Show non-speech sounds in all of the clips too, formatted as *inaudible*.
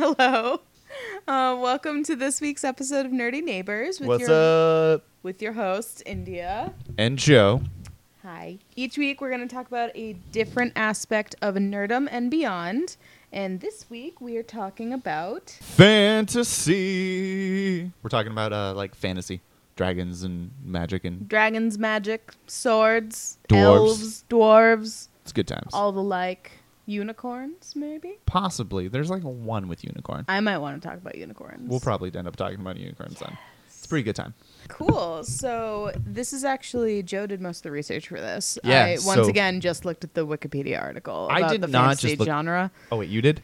Hello. Uh, welcome to this week's episode of Nerdy Neighbors with What's your up? with your hosts India. And Joe. Hi. Each week we're going to talk about a different aspect of nerdom and beyond. And this week we are talking about Fantasy. We're talking about uh like fantasy, dragons and magic and dragons, magic, swords, Dwarves. elves, dwarves, it's good times. all the like. Unicorns, maybe? Possibly. There's like one with unicorn. I might want to talk about unicorns. We'll probably end up talking about unicorns then. It's a pretty good time. Cool. So this is actually Joe did most of the research for this. Yeah, I once so- again just looked at the Wikipedia article I did the not fantasy just look- genre. Oh wait, you did?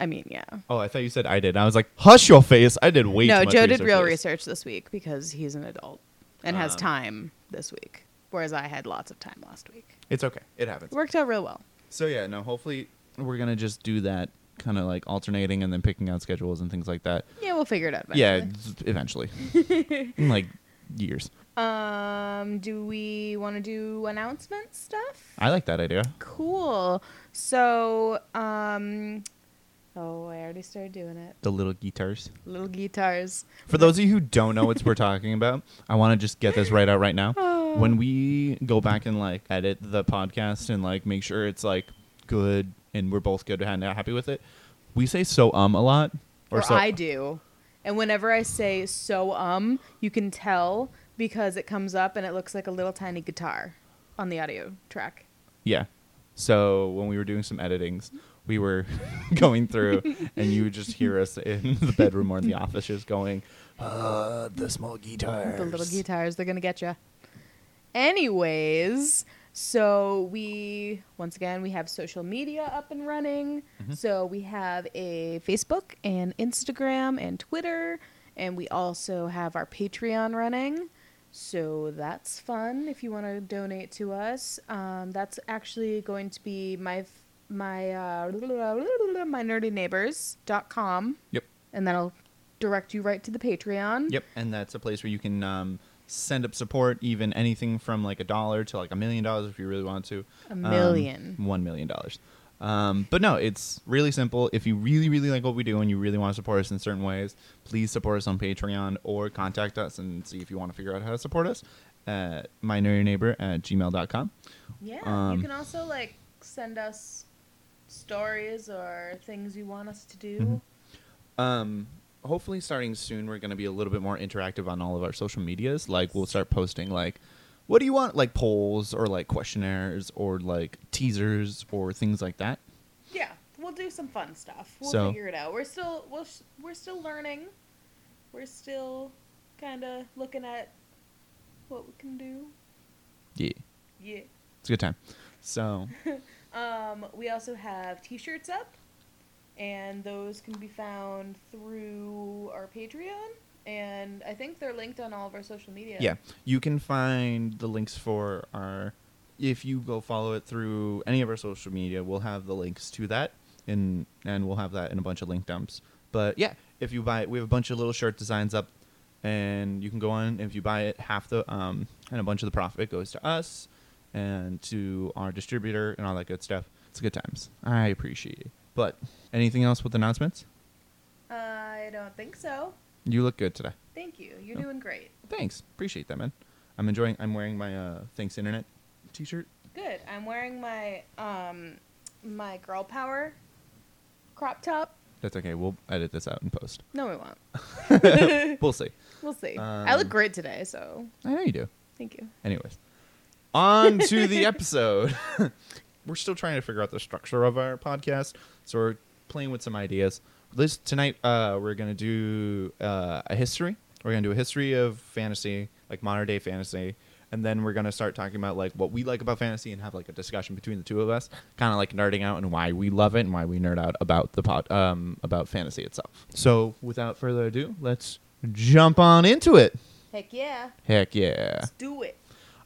I mean, yeah. Oh, I thought you said I did. I was like, hush your face. I did way no, too much No, Joe did real this. research this week because he's an adult and has Um, time this week, whereas I had lots of time last week. It's okay. It happens. It worked out real well. So yeah, no, hopefully we're gonna just do that kind of like alternating and then picking out schedules and things like that. Yeah, we'll figure it out. Yeah, Eventually. eventually. *laughs* In like years. Um, do we want to do announcement stuff? I like that idea. Cool. So, um, oh, I already started doing it. The little guitars. Little guitars. For those of you who don't know what we're talking about, I want to just get this right out right now. *laughs* When we go back and like edit the podcast and like make sure it's like good and we're both good and happy with it, we say so um a lot. Or, so I do. And whenever I say so um, you can tell because it comes up and it looks like a little tiny guitar on the audio track. yeah. So when we were doing some editings, we were *laughs* going through and you would just hear us in *laughs* the bedroom or in the office just going, uh, the small guitars. The little guitars, they're going to get you. Anyways, so we, once again, we have social media up and running. Mhm. So we have a Facebook and Instagram and Twitter. And we also have our Patreon running. So that's fun if you want to donate to us. Um, that's actually going to be my my uh, my nerdyneighbors.com. Yep. And that'll direct you right to the Patreon. Yep, and that's a place where you can um, send up support, even anything from like a dollar to like a million dollars if you really want to. A Um, million. One million dollars. Um, but no, it's really simple. If you really, really like what we do and you really want to support us in certain ways, please support us on Patreon or contact us and see if you want to figure out how to support us at mynerdneighbor at gmail.com. Yeah, Um, you can also like send us stories or things you want us to do. Mhm. Um, hopefully, starting soon, we're going to be a little bit more interactive on all of our social medias. Like, we'll start posting like, what do you want? Like polls or like questionnaires or like teasers or things like that. Yeah, we'll do some fun stuff. We'll So- figure it out. We're still we'll, sh- we're still learning. We're still kind of looking at what we can do. Yeah, Yeah. it's a good time. So, *laughs* Um, we also have T-shirts up, and those can be found through our Patreon, and I think they're linked on all of our social media. yeah, you can find the links for our. If you go follow it through any of our social media, we'll have the links to that, and and we'll have that in a bunch of link dumps. But yeah, if you buy it, we have a bunch of little shirt designs up, and you can go on. If you buy it, half the um and a bunch of the profit goes to us, and to our distributor and all that good stuff. It's good times. I appreciate it. But anything else with announcements? I don't think so. You look good today. Thank you. You're Oh. doing great. Thanks. Appreciate that, man. I'm enjoying. I'm wearing my uh, Thanks Internet T-shirt. Good. I'm wearing my um my girl power crop top. That's okay. We'll edit this out in post. No, we won't. *laughs* We'll see. *laughs* We'll see. I look Um, great today, so I know you do. thank you. Anyways, on to the episode. *laughs* we're still trying to figure out the structure of our podcast, so we're playing with some ideas. This tonight, uh, we're gonna do uh, a history. We're gonna do a history of fantasy, like modern day fantasy, and then we're gonna start talking about like what we like about fantasy and have like a discussion between the two of us, kind of like nerding out and why we love it and why we nerd out about the pod, um, about fantasy itself. So, without further ado, let's jump on into it. Heck yeah. Heck yeah. Let's do it.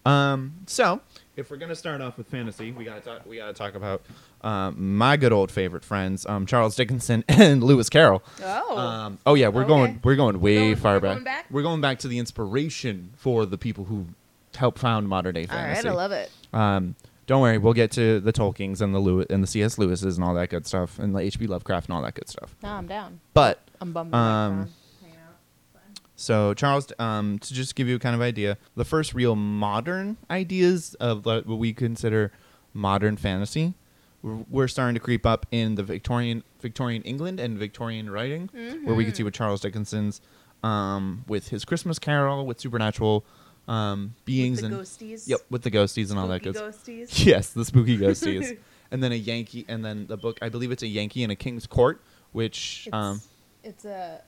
Um, so if we're gonna start off with fantasy, we gotta talk. We gotta talk about um, my good old favorite friends, um, Charles Dickinson *laughs* and Lewis Carroll. Oh. Um, oh yeah, we're Okay. going. We're going way Going- far we're back. going back? We're going back to the inspiration for the people who helped found modern day All right, fantasy. I love it. Um, don't worry, we'll get to the Tolkien's and the Lewis and the C.S. Lewis's and all that good stuff, and the H.P. Lovecraft and all that good stuff. No, I'm down. But I'm bummed. So Charles, um, to just give you a kind of idea, the first real modern ideas of what we consider modern fantasy, we're- starting to creep up in the Victorian Victorian England and Victorian writing, where we can see with Charles Dickinson's, um, with his Christmas Carol, with supernatural um, beings the and ghosties. yep, with the ghosties and all that good. ghosties. *laughs* Yes, the spooky ghosties, *laughs* and then a Yankee, and then the book. I believe it's a Yankee in a King's Court, which It's, um, it's a.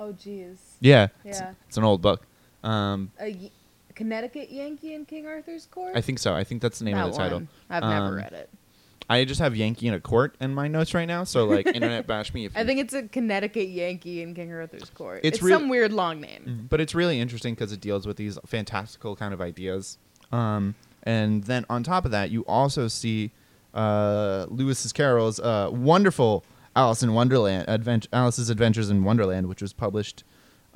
Oh jeez. yeah, it's, Yeah. it's an old book. Um, A y- Connecticut Yankee in King Arthur's court. I think so. I think that's the name that of the title. I've Um, never read it. I just have Yankee in a court in my notes right now, so like internet bash me if *laughs* I think it's a Connecticut Yankee in King Arthur's court. It's It's, real- some weird long name. Mhm. but it's really interesting because it deals with these fantastical kind of ideas. Um, and then on top of that, you also see uh, Lewis's Carroll's uh, wonderful Alice in Wonderland, Advent- Alice's Adventures in Wonderland, which was published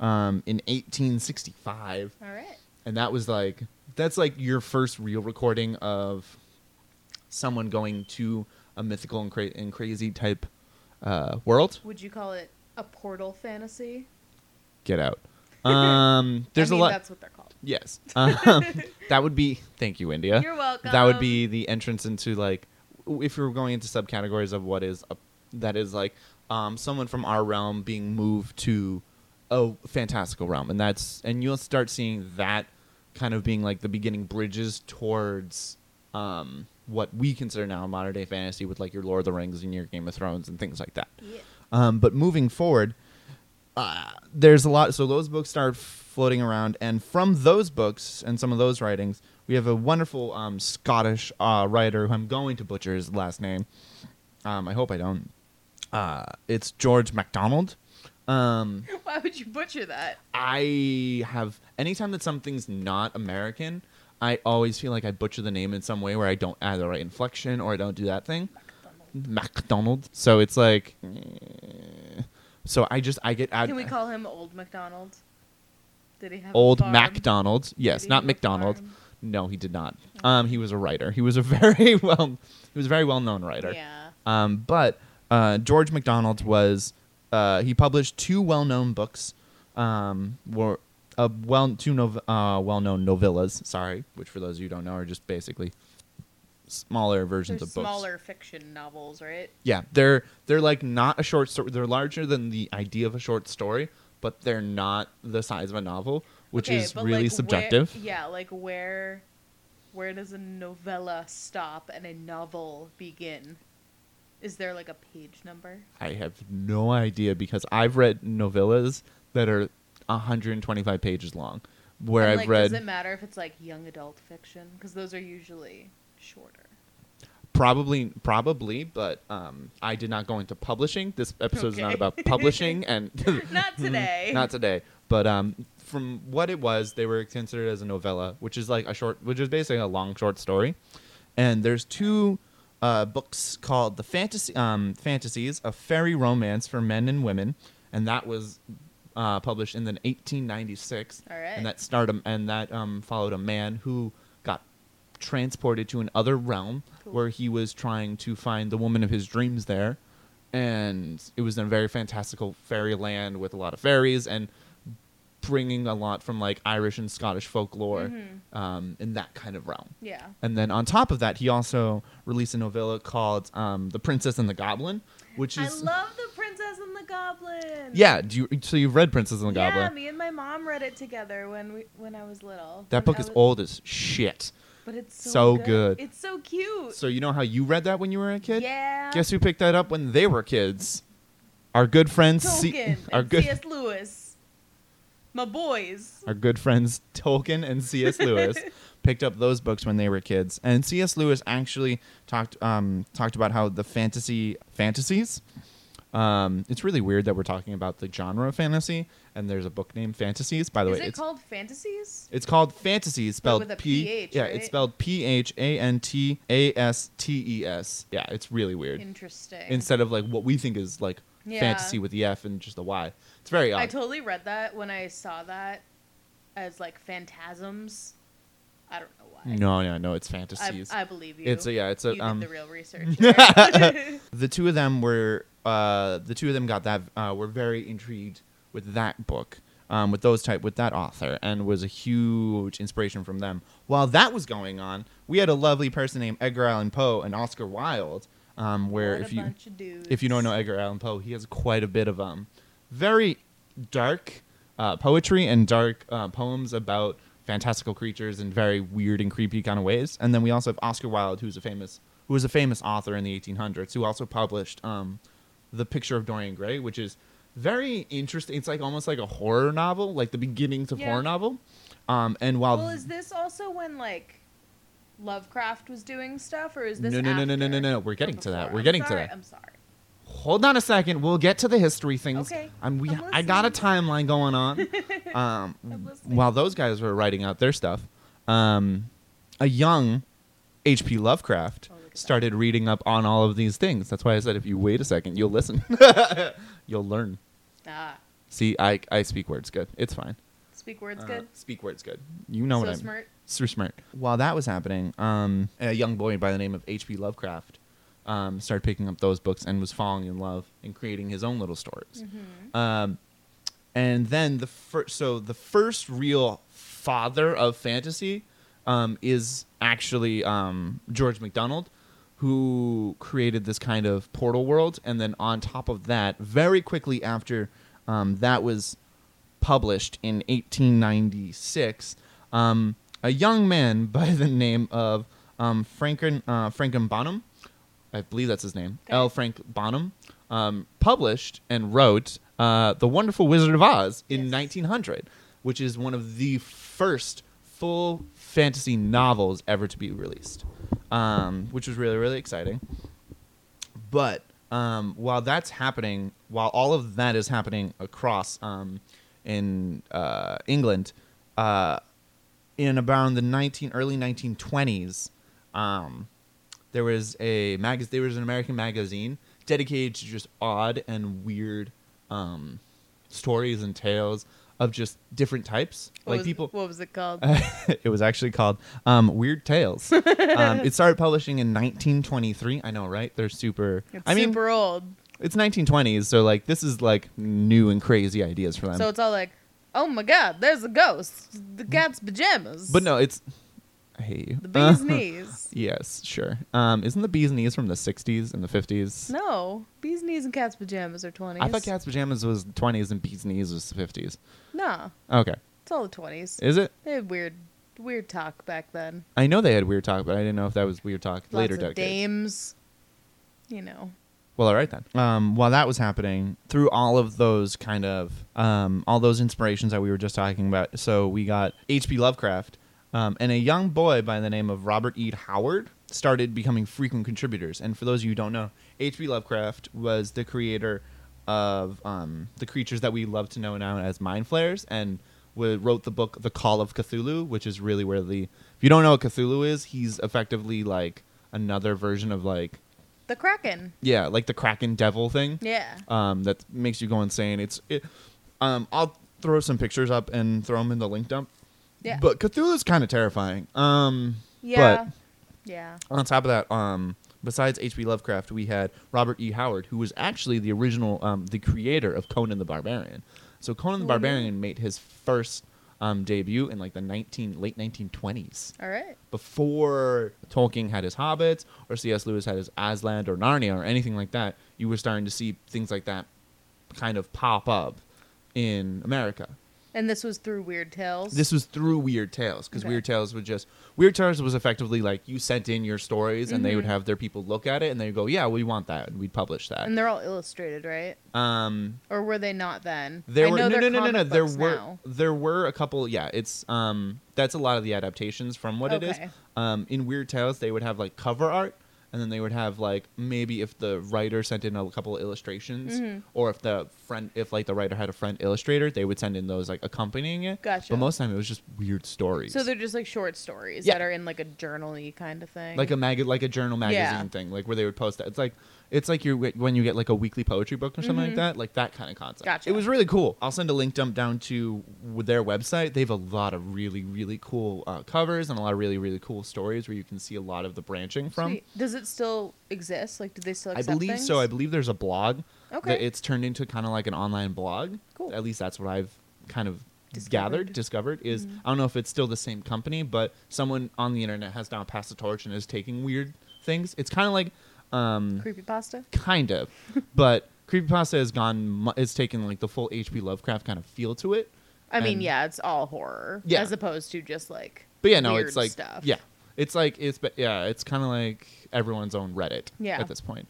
um, in 1865. All right. and that was like that's like your first real recording of someone going to a mythical and, cra- and crazy type uh, world. Would you call it a portal fantasy? Get out. *laughs* Um, there's I mean, a lot. That's what they're called. Yes, um, *laughs* that would be. Thank you, India. You're welcome. That would be the entrance into like, if you're going into subcategories of what is a, that is like um, someone from our realm being moved to a fantastical realm, and that's and you'll start seeing that kind of being like the beginning bridges towards um, what we consider now modern day fantasy with like your Lord of the Rings and your Game of Thrones and things like that. Yeah. Um, but moving forward, uh, there's a lot. So those books start floating around, and from those books and some of those writings, we have a wonderful um, Scottish uh, writer who I'm going to butcher his last name. Um, I hope I don't. Uh, it's George MacDonald. Um, *laughs* Why would you butcher that? I have anytime that something's not American, I always feel like I butcher the name in some way where I don't add the right inflection or I don't do that thing. MacDonald. So it's like, eh. so I just I get add Can we call him Old McDonald? Did he have old? MacDonald. Yes, not McDonald. No, he did not. Um, he was a writer. He was a *laughs* very well, he was a very well known writer. Yeah. Um, but uh, George MacDonald was uh, he published two well known books. Um, were uh, well two nov- uh, well known novellas. Sorry, which for those of you who don't know are just basically smaller versions They're of books. smaller fiction novels, right? Yeah, they're they're like not a short story. They're larger than the idea of a short story, but they're not the size of a novel, which Okay, is really like, where- subjective. yeah, like where where does a novella stop and a novel begin? Is there like a page number? I have no idea because I've read novellas that are 125 pages long, where And, I've like, read Does it matter if it's like young adult fiction? Because those are usually shorter. probably probably, but um, I did not go into publishing. This episode is not Okay. about *laughs* publishing, and *laughs* *laughs* Not today. not today. But um, from what it was, they were considered as a novella, which is like a short, which is basically a long short story. And there's two uh, books called the fantasy um, Phantastes, a fairy romance for men and women, and that was uh, published in the 1896. All right. And that started, and that um, followed a man who got transported to another realm Cool. where he was trying to find the woman of his dreams there and it was in a very fantastical fairyland with a lot of fairies and bringing a lot from like Irish and Scottish folklore Mhm. um, in that kind of realm. Yeah. And then on top of that, he also released a novella called um, "The Princess and the Goblin," which is. I love the Princess and the Goblin. yeah. Do you so you've read Princess and the Yeah, Goblin? Yeah, me and my mom read it together when we when I was little. That book I is was- old as shit. but it's so, so good. good. It's so cute. So you know how you read that when you were a kid? yeah. Guess who picked that up when they were kids? Our good friends, C- our good C.S. Lewis. My boys. our good friends Tolkien and C.S. Lewis *laughs* picked up those books when they were kids. And C.S. Lewis actually talked um, talked about how the fantasy Phantastes. Um, it's really weird that we're talking about the genre of fantasy, and there's a book named Phantastes. By the Is way, it it's called Phantastes? it's called Phantastes, spelled with a P. PH, yeah, right? it's spelled P H A N T A S T E S. Yeah, it's really weird. Interesting. Instead of like what we think is like Yeah. fantasy with the F and just the Y. It's very odd. I totally read that when I saw that as like phantasms. I don't know why. No, no, no. It's Phantastes. I believe you. it's a, yeah. It's a you um. did the real research. *laughs* *laughs* the two of them were uh the two of them got that uh were very intrigued with that book um with those type with that author and was a huge inspiration from them while that was going on we had a lovely person named edgar allan poe and oscar wilde um where What if you bunch of dudes. if you don't know edgar allan poe he has quite a bit of um very dark uh, poetry and dark uh, poems about fantastical creatures in very weird and creepy kind of ways. And then we also have Oscar Wilde, who's a famous who was a famous author in the 1800s, who also published um, the Picture of Dorian Gray, which is very interesting. It's like almost like a horror novel, like the beginnings of Yeah. horror novel. Um, and while Well, is this also when like Lovecraft was doing stuff, or is this No, no, no, no, no, no, no, we're getting to that. We're I'm getting to sorry, that. I'm sorry. hold on a second, we'll get to the history things. Okay, I'm, we, I'm I got a timeline going on. *laughs* um, while those guys were writing out their stuff, um, a young H.P. Lovecraft Oh, started reading up on all of these things. That's why I said if you wait a second, you'll listen. *laughs* you'll learn. Ah, See, I, I speak words good. It's fine. Speak words Uh, good. Speak words good. You know so what I'm smart. so smart. While that was happening, um, a young boy by the name of H.P. Lovecraft um, started picking up those books and was falling in love and creating his own little stories. Mhm. Um, and then the first, so the first real father of fantasy um, is actually um, George MacDonald, who created this kind of portal world. And then on top of that, very quickly after um, that was published in 1896, um, a young man *laughs* by the name of um, Franken uh, Franken Bonham, I believe that's his name, Okay. L. Frank Bonham, um, published and wrote uh, The Wonderful Wizard of Oz in Yes. 1900, which is one of the first full fantasy novels ever to be released, um, which was really, really exciting. But um, while that's happening, while all of that is happening across um, in uh, England, uh, in around the 19 early 1920s, um, there was a mag- there was an American magazine dedicated to just odd and weird um, stories and tales of just different types. What like was, people, What was it called? *laughs* it was actually called um, Weird Tales. *laughs* um, it started publishing in 1923. I know, right? They're super. it's I mean, super old. It's 1920s, so like this is like new and crazy ideas for them. So it's all like, oh my god, there's a ghost. The cat's pajamas. but no, it's. I hate you. The bee's *laughs* knees. Yes, sure. Um, isn't the bee's knees from the 60s and the 50s? No, bee's knees and cat's pajamas are 20s. I thought cat's pajamas was 20s and bee's knees was the 50s. No, Okay, it's all the 20s. is it? They had weird, weird talk back then. I know they had weird talk, but I didn't know if that was weird talk Lots later of decades. dames. You know. Well, all right then. Um, while that was happening, through all of those kind of um, all those inspirations that we were just talking about, so we got H.P. Lovecraft um, and a young boy by the name of Robert E. Howard started becoming frequent contributors. And for those of you who don't know, H.P. Lovecraft was the creator of um, the creatures that we love to know now as mind flayers, and wrote the book The Call of Cthulhu, which is really where the if you don't know what Cthulhu is, he's effectively like another version of like The Kraken. yeah, like the Kraken Devil thing. Yeah. Um, that makes you go insane. It's it. Um, I'll throw some pictures up and throw them in the link dump. Yeah. But Cthulhu's kind of terrifying. Um, yeah. yeah. on top of that, um, besides H.P. Lovecraft, we had Robert E. Howard, who was actually the original, um, the creator of Conan the Barbarian. So Conan the. Barbarian made his first um, debut in like the nineteen late nineteen twenties All right. before Tolkien had his Hobbits or C.S. Lewis had his Aslan or Narnia or anything like that, you were starting to see things like that kind of pop up in America. And this was through Weird Tales. This was through Weird Tales because Okay. Weird Tales would just Weird Tales was effectively like you sent in your stories and they would Mhm. have their people look at it and they'd go, yeah, we want that, and we'd publish that. and they're all illustrated, right? um, Or were they not then? there I were no, no, no, no, no. There were now. there were a couple. Yeah, it's um, that's a lot of the adaptations from what it is. Um, in Weird Tales, they would have like cover art, and then they would have like maybe if the writer sent in a couple of illustrations, Mhm. or if the friend, if like the writer had a friend illustrator, they would send in those like accompanying it. Gotcha. But most of the time, it was just weird stories. So they're just like short stories Yeah. that are in like a journal-y kind of thing. like a mag, like a journal magazine Yeah. thing, like where they would post that. It's like It's like you when you get like a weekly poetry book or something like that, like that kind of concept. Mm-hmm. Gotcha. It was really cool. I'll send a link dump down to their website. They have a lot of really really cool uh, covers and a lot of really really cool stories where you can see a lot of the branching from. Sweet. Does it still exist? Like, do they still I believe things? so. I believe there's a blog Okay. that it's turned into kind of like an online blog. Cool. At least that's what I've kind of Discovered. gathered, discovered. Is Mhm. I don't know if it's still the same company, but someone on the internet has now passed the torch and is taking weird things. It's kind of like, um, Creepypasta? kind of, *laughs* but creepypasta has gone. It's taken like the full H.P. Lovecraft kind of feel to it. I mean, yeah, it's all horror. Yeah. As opposed to just like. But yeah, no, weird it's like stuff. yeah, it's like it's but yeah, it's kind of like everyone's own Reddit Yeah. at this point.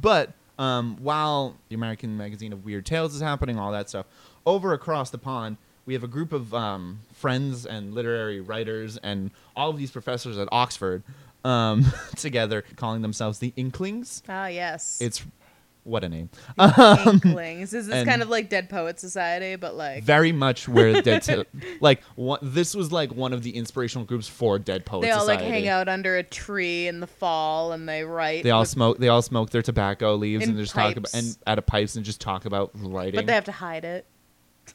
But um, while the American Magazine of Weird Tales is happening, all that stuff over across the pond, we have a group of um, friends and literary writers and all of these professors at Oxford um, *laughs* together, calling themselves the Inklings. Ah, yes. It's what a name. Inklings. Is this kind of like Dead Poet Society, but like. Very much where *laughs* Dead to, like one, this was like one of the inspirational groups for Dead Poet Society. they all Society. like hang out under a tree in the fall and they write. They all with- smoke. They all smoke their tobacco leaves and just talk about and out of pipes and just talk about writing. But they have to hide it.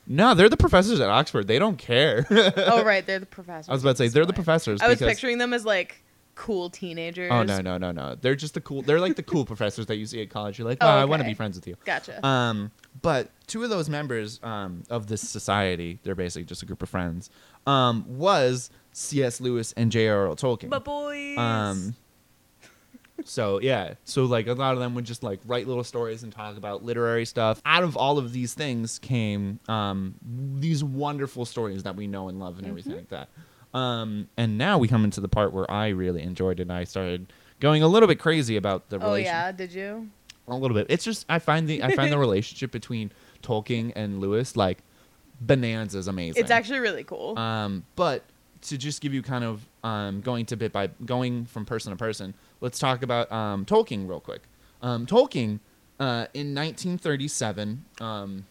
no, they're the professors at Oxford. They don't care. oh, *laughs* right. They're the professors. I was about to say they're the professors. I was picturing them as like cool teenagers. Oh no no no no! They're just the cool. They're like the cool *laughs* professors that you see at college. You're like, Oh, oh, I want to be friends with you. Gotcha. Um, but two of those members um, of this society, they're basically just a group of friends, um, was C.S. Lewis and J.R.R. Tolkien. but boys. Um, so yeah, so like a lot of them would just like write little stories and talk about literary stuff. Out of all of these things came um, these wonderful stories that we know and love and everything like that. Um, and now we come into the part where I really enjoyed it. and I started going a little bit crazy about the relationship. oh yeah, did you? a little bit. It's just I find the I find the *laughs* relationship between Tolkien and Lewis like bonanza's amazing. It's actually really cool. Um, but to just give you kind of um, going to bit by going from person to person, let's talk about um, Tolkien real quick. Um, Tolkien uh, in 1937, um,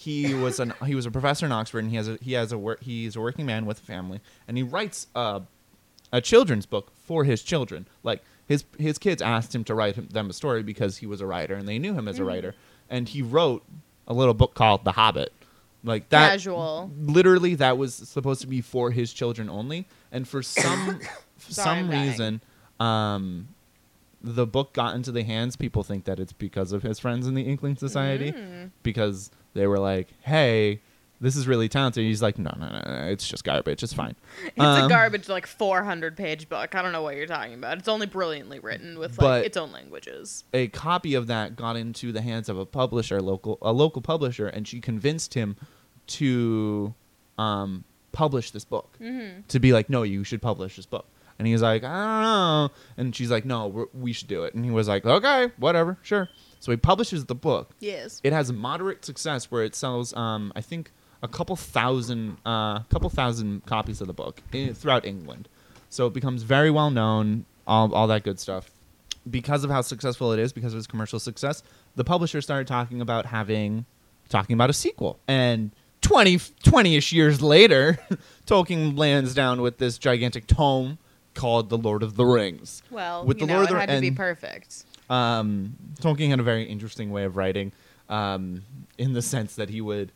he was an he was a professor in Oxford, and he has a he has a he's a working man with a family, and he writes a a children's book for his children. Like his his kids asked him to write him, them a story because he was a writer, and they knew him as a writer, and he wrote a little book called The Hobbit. Like that Casual. literally that was supposed to be for his children only and for *coughs* some for Sorry, I'm some dying. reason um the book got into the hands people think that it's because of his friends in the inkling society Mm. because they were like hey this is really talented he's like no no no, no it's just garbage it's fine It's a Um, garbage like 400 page book. I don't know what you're talking about. It's only brilliantly written with like its own languages. a copy of that got into the hands of a publisher, local a local publisher, and she convinced him to um, publish this book. Mhm. To be like, no, you should publish this book. And he was like, I don't know. And she's like, no, we should do it. And he was like, okay, whatever, sure. So he publishes the book. Yes. It has moderate success where it sells, um, I think, a couple thousand, uh, couple thousand copies of the book in, throughout England. So it becomes very well known, all, all that good stuff. Because of how successful it is, because of its commercial success, the publisher started talking about having, talking about a sequel. And 20, 20-ish years later, *laughs* Tolkien lands down with this gigantic tome called The Lord of the Rings Well, with you the know, Lord of it the- had to be perfect. Um, Tolkien had a very interesting way of writing, um, in the sense that he would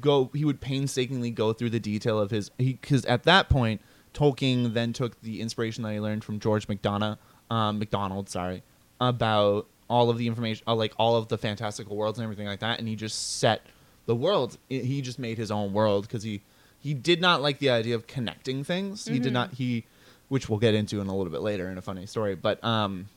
go, he would painstakingly go through the detail of his, because at that point, Tolkien then took the inspiration that he learned from George McDonough, um, McDonald, sorry, about all of the information, uh, like all of the fantastical worlds and everything like that, and he just set the world. He just made his own world because he he did not like the idea of connecting things. He did Mhm. not he, which we'll get into in a little bit later in a funny story, but um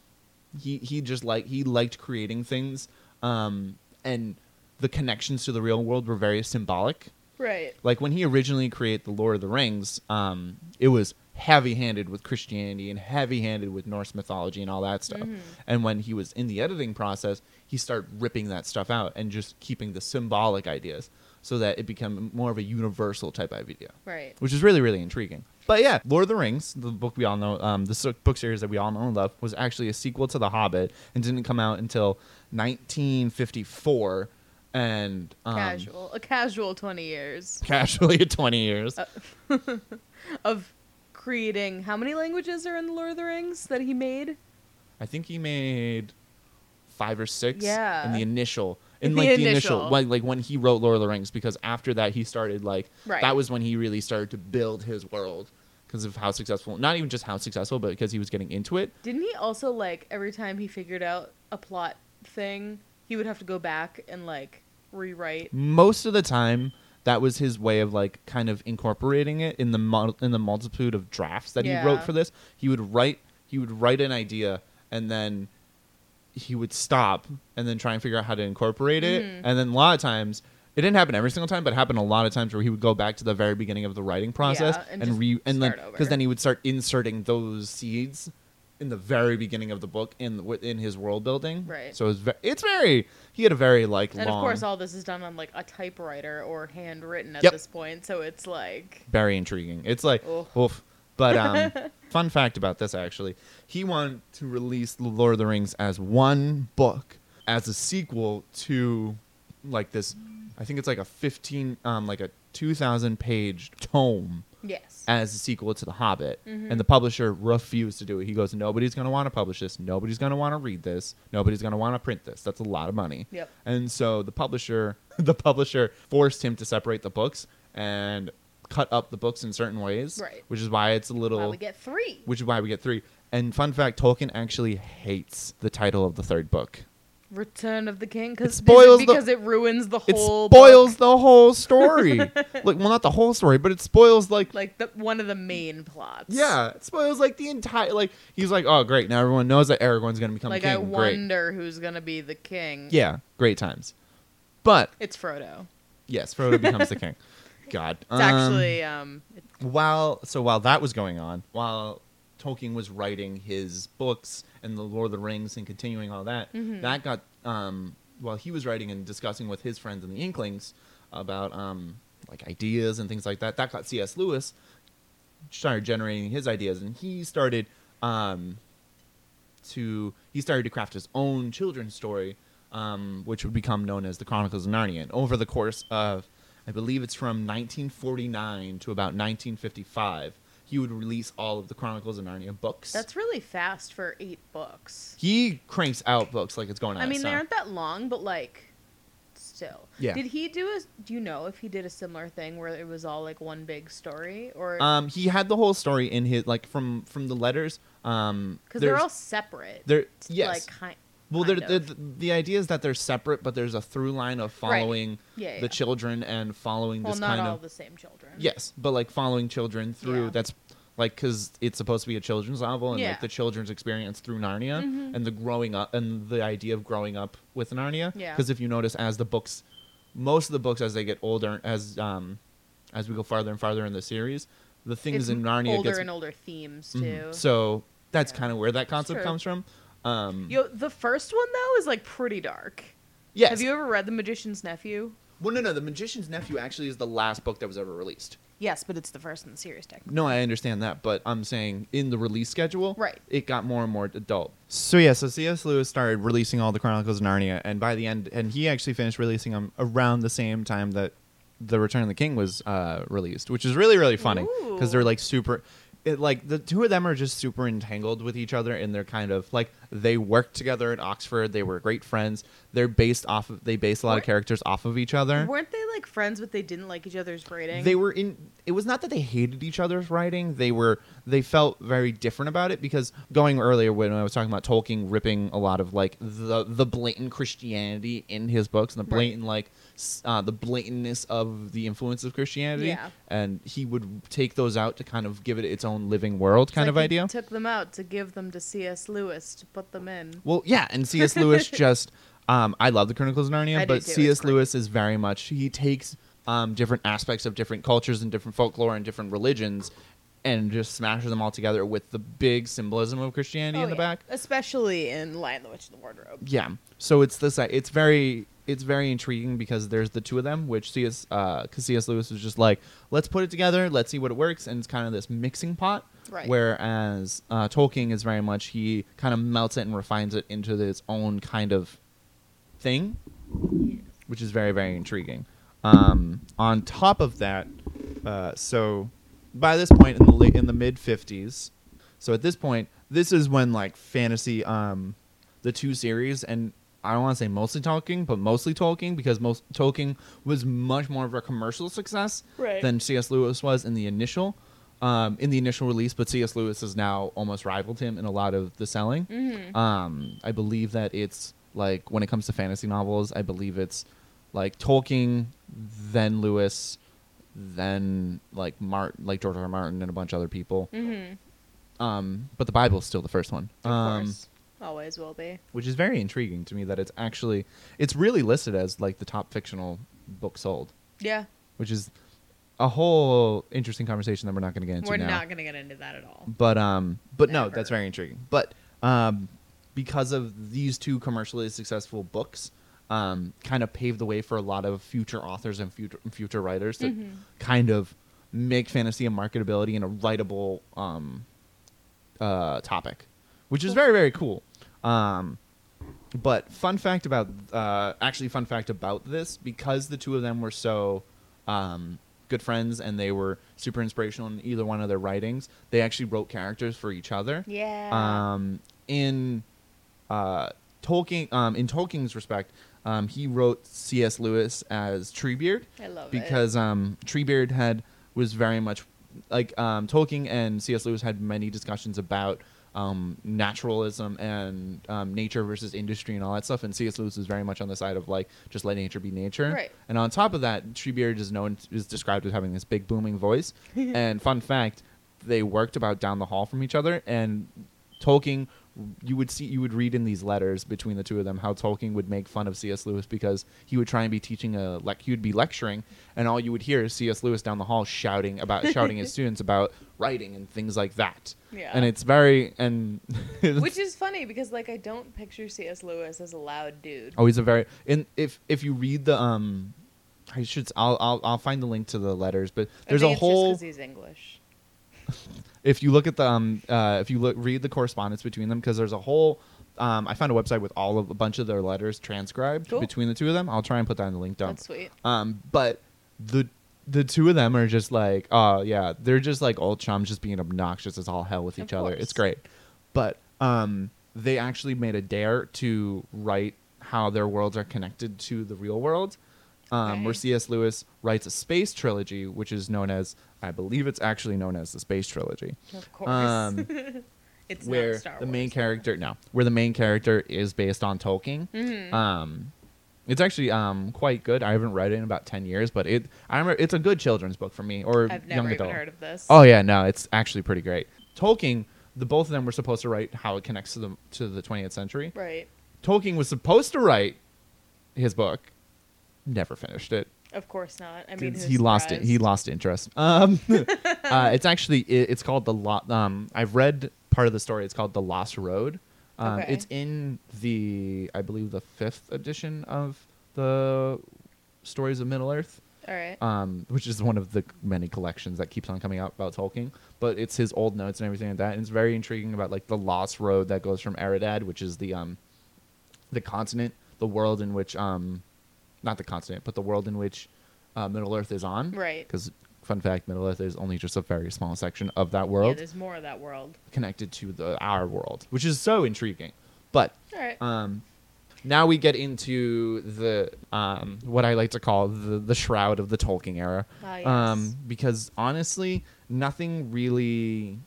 he he just like he liked creating things um and the connections to the real world were very symbolic Right. like when he originally created the lord of the rings um it was heavy handed with christianity and heavy handed with norse mythology and all that stuff Mhm. and when he was in the editing process he started ripping that stuff out and just keeping the symbolic ideas so that it became more of a universal type of idea Right. which is really really intriguing. But yeah, Lord of the Rings, the book we all know, um, the book series that we all know and love, was actually a sequel to The Hobbit and didn't come out until 1954, and um, casual. A casual 20 years *laughs* casually *laughs* 20 years. Uh, *laughs* of creating. How many languages are in the Lord of the Rings that he made? I think he made five or six. Yeah. In the initial, in The like the initial, initial. like like when he wrote Lord of the Rings, because after that he started like Right. that was when he really started to build his world because of how successful. Not even just how successful, but because he was getting into it. Didn't he also like every time he figured out a plot thing, he would have to go back and like rewrite? most of the time that was his way of like kind of incorporating it in the in the multitude of drafts that he wrote for this he would write he would write an idea and then he would stop and then try and figure out how to incorporate it Mhm. and then a lot of times it didn't happen every single time but it happened a lot of times where he would go back to the very beginning of the writing process Yeah, and and, re and then because then he would start inserting those seeds in the very beginning of the book in within his world building Right. so it's ve- it's very he had a very like And long of course, all this is done on like a typewriter or handwritten at Yep. this point, so it's like, very intriguing. It's like, Oh. oof. But um, *laughs* fun fact about this actually, he wanted to release The Lord of the Rings as one book as a sequel to like this. I think it's like a fifteen, um, like a two thousand page tome yes, as a sequel to The Hobbit, Mhm. and the publisher refused to do it. He goes, "Nobody's going to want to publish this. Nobody's going to want to read this. Nobody's going to want to print this. That's a lot of money." Yep. And so the publisher, *laughs* the publisher forced him to separate the books and cut up the books in certain ways, Right. Which is why it's a little, Why we get three. which is why we get three. And fun fact, Tolkien actually hates the title of the third book. Return of the King because spoils the- because it ruins the whole. It whole spoils book. the whole story. *laughs* like, well, not the whole story, but it spoils like like the one of the main plots. Yeah, it spoils like the entire like he's like, oh great, now everyone knows that Aragorn's gonna become like king. I great. wonder who's gonna be the king. Yeah, great times. But it's Frodo. yes, Frodo becomes the king. *laughs* God. It's actually um, it- while so while that was going on, while Tolkien was writing his books and the Lord of the Rings and continuing all that, Mhm. that got um while he was writing and discussing with his friends in the Inklings about um like ideas and things like that, that got C.S. Lewis started generating his ideas and he started um to he started to craft his own children's story um, which would become known as the Chronicles of Narnia. And over the course of, I believe it's from 1949 to about 1955, he would release all of the Chronicles of Narnia books. that's really fast for eight books. he cranks out books like it's going out. I mean, they aren't that long, but like, still. Yeah. Did he do a? Do you know if he did a similar thing where it was all like one big story, or Um, he had the whole story in his like from from the letters. Um, because they're all separate? they're yes. Like kind. Well, they're, they're, of. the idea is that they're separate, but there's a through line of Right. following Yeah, yeah. the children and following well, this not all the same children. Yes, but like following children through Yeah. that's like because it's supposed to be a children's novel and like the children's experience through Narnia Mhm. and the growing up and the idea of growing up with Narnia. Yeah. Because if you notice, as the books, most of the books as they get older, as um, as we go farther and farther in the series, the things It's in Narnia older gets and older themes Mhm. too. so that's kind of where that concept comes from. Um, Yo, the first one though is like pretty dark. yes. Have you ever read The Magician's Nephew? well, no, no. The Magician's Nephew actually is the last book that was ever released. Yes, but it's the first in the series, technically. No, I understand that, but I'm saying in the release schedule, Right. It got more and more adult. So yeah, so C.S. Lewis started releasing all the Chronicles of Narnia, and by the end, and he actually finished releasing them around the same time that the Return of the King was uh, released, which is really really funny because they're like super. It, like the two of them are just super entangled with each other, and they're kind of like they worked together at Oxford. They were great friends. They're based off of they base a lot of characters off of each other. Weren't they like friends, but they didn't like each other's writing? They were in. It was not that they hated each other's writing. They were. They felt very different about it because going earlier when I was talking about Tolkien ripping a lot of like the the blatant Christianity in his books and the Right. blatant like s- uh, the blatantness of the influence of Christianity. Yeah. And he would take those out to kind of give it its own living world kind like of he idea. Took them out to give them to C.S. Lewis to put them in. Well, yeah, and C.S. *laughs* Lewis just um, I love the Chronicles of Narnia, I but C.S. Lewis is very much he takes um, different aspects of different cultures and different folklore and different religions and just smashes them all together with the big symbolism of Christianity Oh, in the yeah. back. especially in Lion, the Witch, and the Wardrobe. Yeah. So it's this it's very it's very intriguing because there's the two of them, which C.S. Uh, C.S. Lewis was just like, let's put it together, let's see what it works, and it's kind of this mixing pot. Right. Whereas uh, Tolkien is very much he kind of melts it and refines it into his own kind of thing, which is very very intriguing. Um, on top of that, uh, so by this point in the late, in the mid '50s, so at this point, this is when like fantasy, um, the two series and I don't want to say mostly Tolkien, but mostly Tolkien because most Tolkien was much more of a commercial success Right. than C.S. Lewis was in the initial um, in the initial release. But C.S. Lewis has now almost rivaled him in a lot of the selling. Mhm. Um, I believe that it's like when it comes to fantasy novels, I believe it's like Tolkien, then Lewis, then like Martin, like George R. R. Martin, and a bunch of other people. Mhm. Um, but the Bible's still the first one. Of um, course. Always will be. which is very intriguing to me that it's actually it's really listed as like the top fictional book sold, Yeah. which is a whole interesting conversation that we're not going to get into We're now. not going to get into that at all. but um, but no, that's very intriguing. But um, because of these two commercially successful books, um, kind of paved the way for a lot of future authors and future future writers to Mhm. kind of make fantasy a marketability and a writable um, uh, topic, which is very very cool. Um, but fun fact about uh, actually fun fact about this because the two of them were so um, good friends and they were super inspirational in either one of their writings. They actually wrote characters for each other. Yeah. Um, in uh, Tolkien, um, in Tolkien's respect, um, he wrote C.S. Lewis as Treebeard I love it. because um, Treebeard had was very much like um, Tolkien and C.S. Lewis had many discussions about um, naturalism and um, nature versus industry and all that stuff. And C.S. Lewis was very much on the side of like just let nature be nature. Right. And on top of that, Treebeard is known is described as having this big booming voice. *laughs* and fun fact, they worked about down the hall from each other, and Tolkien. You would see, you would read in these letters between the two of them how Tolkien would make fun of C.S. Lewis because he would try and be teaching a like he would be lecturing, and all you would hear is C.S. Lewis down the hall shouting about shouting at *laughs* students about writing and things like that. Yeah. And it's very and *laughs* Which is funny because like I don't picture C.S. Lewis as a loud dude. Oh, he's a very and if if you read the um, I should I'll I'll I'll find the link to the letters, but there's I a whole. he's English. *laughs* if you look at the um uh if you look read the correspondence between them because there's a whole um I found a website with all of a bunch of their letters transcribed Cool. between the two of them. I'll try and put that in the link dump. That's sweet. Um, but the the two of them are just like, oh yeah, they're just like old chums, just being obnoxious as all hell with Of each other. course. It's great, but um, they actually made a dare to write how their worlds are connected to the real world. Um, Where C.S. Lewis writes a space trilogy, which is known as, I believe it's actually known as the space trilogy Of course. Um, *laughs* it's where not Star the main Wars. character no where the main character is based on Tolkien. Mhm. Um, it's actually um quite good. I haven't read it in about ten years, but it I remember it's a good children's book for me or I've young adult. even heard of this. Oh yeah, no, it's actually pretty great. Tolkien, the both of them were supposed to write how it connects to the to the 20th century. Right. Tolkien was supposed to write his book, never finished it. Of course not. I mean, he lost it. He lost interest. Um, *laughs* uh, it's actually it, it's called the lo- um. I've read part of the story. It's called the Lost Road. Um, Okay. It's in the I believe the fifth edition of the Stories of Middle Earth, All right. um, which is one of the many collections that keeps on coming out about Tolkien. But it's his old notes and everything like that, and it's very intriguing about like the Lost Road that goes from Eredad, which is the um, the continent, the world in which um, not the continent, but the world in which uh, Middle Earth is on. Right. Because fun fact, Middle Earth is only just a very small section of that yeah, world there's more of that world. connected to the our world, which is so intriguing. But right. um, now we get into the um, what I like to call the the shroud of the Tolkien era. Ah, yes. Um, because honestly, nothing really,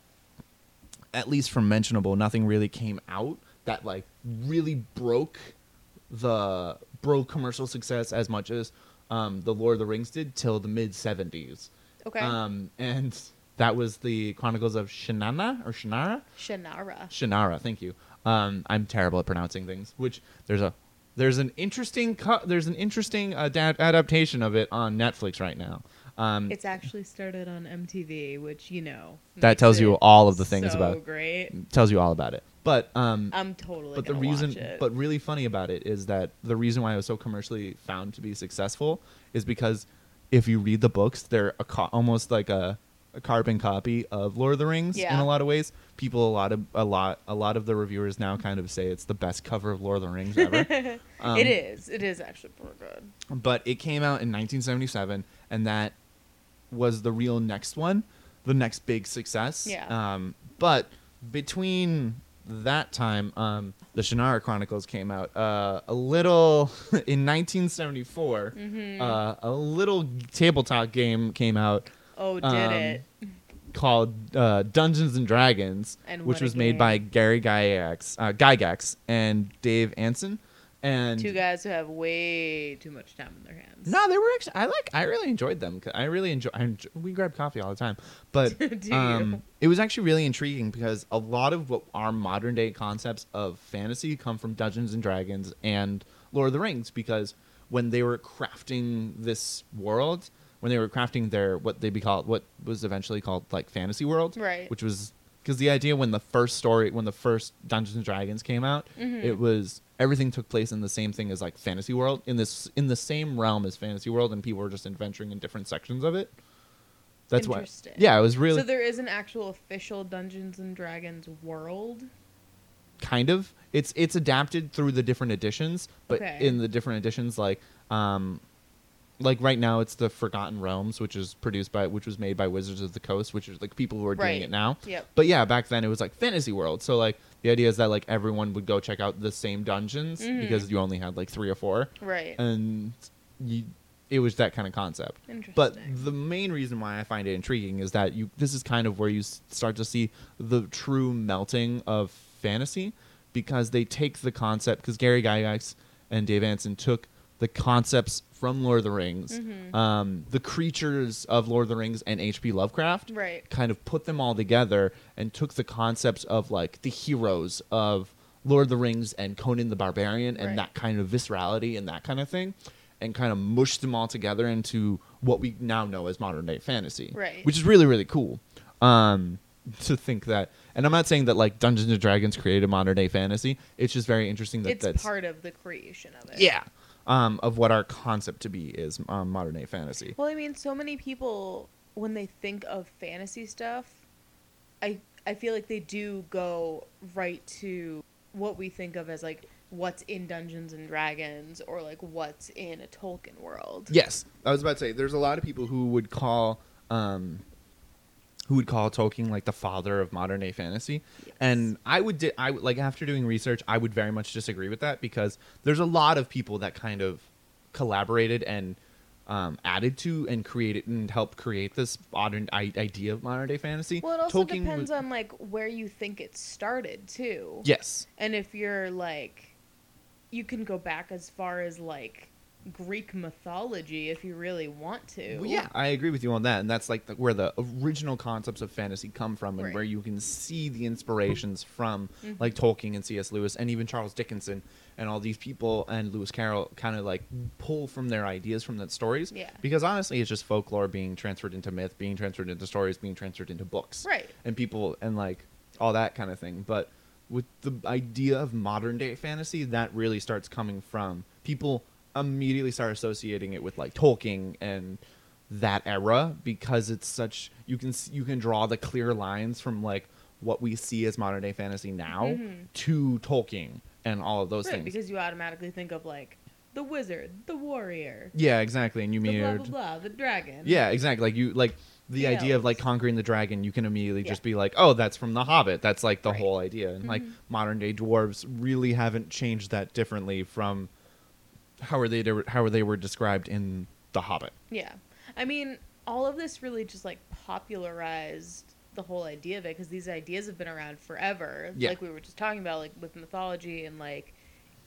at least from mentionable, nothing really came out that like really broke the broke commercial success as much as um, the Lord of the Rings did till the mid seventies. okay. Um, and that was the Chronicles of Shannara or Shannara. Shannara. Shannara, thank you. Um, I'm terrible at pronouncing things. Which there's a there's an interesting cu- there's an interesting ada- adaptation of it on Netflix right now. Um, It's actually started on MTV, which you know That tells you all of the things so about- great. tells you all about it. But um, I'm totally. but the reason but really funny about it is that the reason why it was so commercially found to be successful is because if you read the books, they're a co- almost like a, a carbon copy of Lord of the Rings in a lot of ways. People a lot of a lot a lot of the reviewers now kind of say it's the best cover of Lord of the Rings ever. *laughs* Um, it is. It is actually pretty good. but it came out in 1977 and that was the real next one the next big success Yeah. um, but between that time, um, the Shannara Chronicles came out. Uh, a little *laughs* in 1974. Mm-hmm. Uh, a little tabletop game came out oh, did um, it? called uh, Dungeons and Dragons, And which was made by. Gary Gygax, uh, Gygax and Dave Arneson. And Two guys who have way too much time in their hands. no, they were actually. I like. I really enjoyed them. I really enjoy. I enjoy we grab coffee all the time, but *laughs* um, it was actually really intriguing because a lot of what our modern day concepts of fantasy come from Dungeons and Dragons and Lord of the Rings. Because when they were crafting this world, when they were crafting their what they be called, what was eventually called like fantasy world, Right. Which was because the idea when the first story, when the first Dungeons and Dragons came out, Mhm. it was everything took place in the same thing as like fantasy world in this in the same realm as fantasy world, and people were just adventuring in different sections of it. That's why. Interesting. Yeah, it was really So there is an actual official Dungeons and Dragons world. kind of it's it's adapted through the different editions but Okay. in the different editions like um like right now it's the forgotten realms which is produced by which was made by wizards of the coast which is like people who are doing Right. it now Yep. but yeah back then it was like fantasy world so like the idea is that like everyone would go check out the same dungeons Mhm. because you only had like three or four Right. and you it was that kind of concept Interesting. but the main reason why I find it intriguing is that you this is kind of where you s- start to see the true melting of fantasy because they take the concept because Gary Gygax and Dave Arneson took the concepts from Lord of the Rings, Mhm. um, the creatures of Lord of the Rings and H.P. Lovecraft, Right. kind of put them all together and took the concepts of like the heroes of Lord of the Rings and Conan the Barbarian and Right. that kind of viscerality and that kind of thing, and kind of mushed them all together into what we now know as modern day fantasy. Right. Which is really really cool. Um, to think that, and I'm not saying that like Dungeons and Dragons created modern day fantasy. It's just very interesting that it's that's part of the creation of it. yeah. Um, of what our concept to be is um, modern day fantasy. Well, I mean, so many people when they think of fantasy stuff, I I feel like they do go right to what we think of as like what's in Dungeons and Dragons or like what's in a Tolkien world. Yes, I was about to say there's a lot of people who would call um, who would call Tolkien like the father of modern day fantasy, Yes. and I would di- I would- like after doing research, I would very much disagree with that because there's a lot of people that kind of collaborated and um, added to and created and helped create this modern I- idea of modern day fantasy. Well, it also Tolkien depends was- on like where you think it started too. yes, And if you're like, you can go back as far as like Greek mythology if you really want to. Well, yeah, I agree with you on that, and that's like the, where the original concepts of fantasy come from, and Right. where you can see the inspirations from, Mhm. like Tolkien and C.S. Lewis, and even Charles Dickinson, and all these people, and Lewis Carroll, kind of like pull from their ideas from that stories. Yeah. Because honestly, it's just folklore being transferred into myth, being transferred into stories, being transferred into books, Right. and people and like all that kind of thing. But with the idea of modern day fantasy, that really starts coming from people immediately start associating it with like Tolkien and that era because it's such you can you can draw the clear lines from like what we see as modern day fantasy now Mhm. to Tolkien and all of those Right, things. because you automatically think of like the wizard, the warrior, yeah, exactly. And you mean blah blah blah, the dragon. Yeah, exactly. Like you like the The idea of like conquering the dragon, you can immediately Yeah. just be like, "Oh, that's from The Hobbit." That's like the Right. whole idea. And like Mhm. modern day dwarves really haven't changed that differently from how are they how they were described in The Hobbit. Yeah. I mean, all of this really just like popularized the whole idea of it because these ideas have been around forever. Yeah. Like we were just talking about, like with mythology and like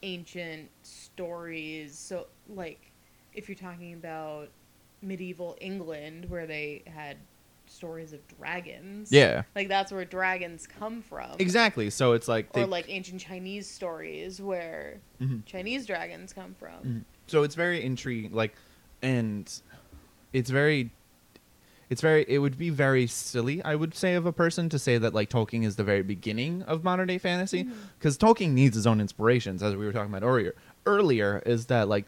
ancient stories. So, like, if you're talking about medieval England where they had stories of dragons. Yeah. Like that's where dragons come from. Exactly. So it's like they Or like ancient Chinese stories where Mhm. Chinese dragons come from. Mhm. So it's very intriguing, like, and it's very, it's very. It would be very silly, I would say, of a person to say that like Tolkien is the very beginning of modern day fantasy, because Tolkien needs his own inspirations, as we were talking about earlier. Earlier is that like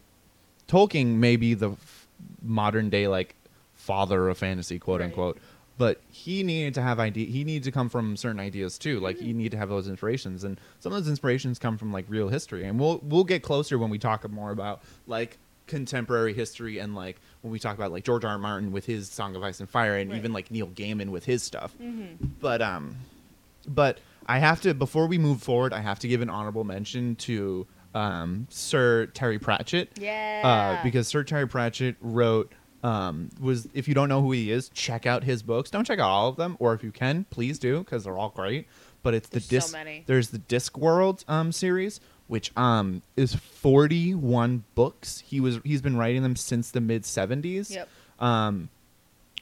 Tolkien may be the f- modern day like father of fantasy, quote Right. unquote. But he needed to have idea. He needed to come from certain ideas too. Like you need to have those inspirations, and some of those inspirations come from like real history. And we'll we'll get closer when we talk more about like contemporary history and like when we talk about like George R. R. Martin with his Song of Ice and Fire, and Right. even like Neil Gaiman with his stuff. hmm But um, but I have to before we move forward. I have to give an honorable mention to um, Sir Terry Pratchett. Yeah. Uh, because Sir Terry Pratchett wrote um, was if you don't know who he is, check out his books. Don't check out all of them, or if you can, please do because they're all great. But it's There's the so disc. many. There's the Discworld um, series, which um, is 41 books. He was he's been writing them since the mid 70s. Yep. Um,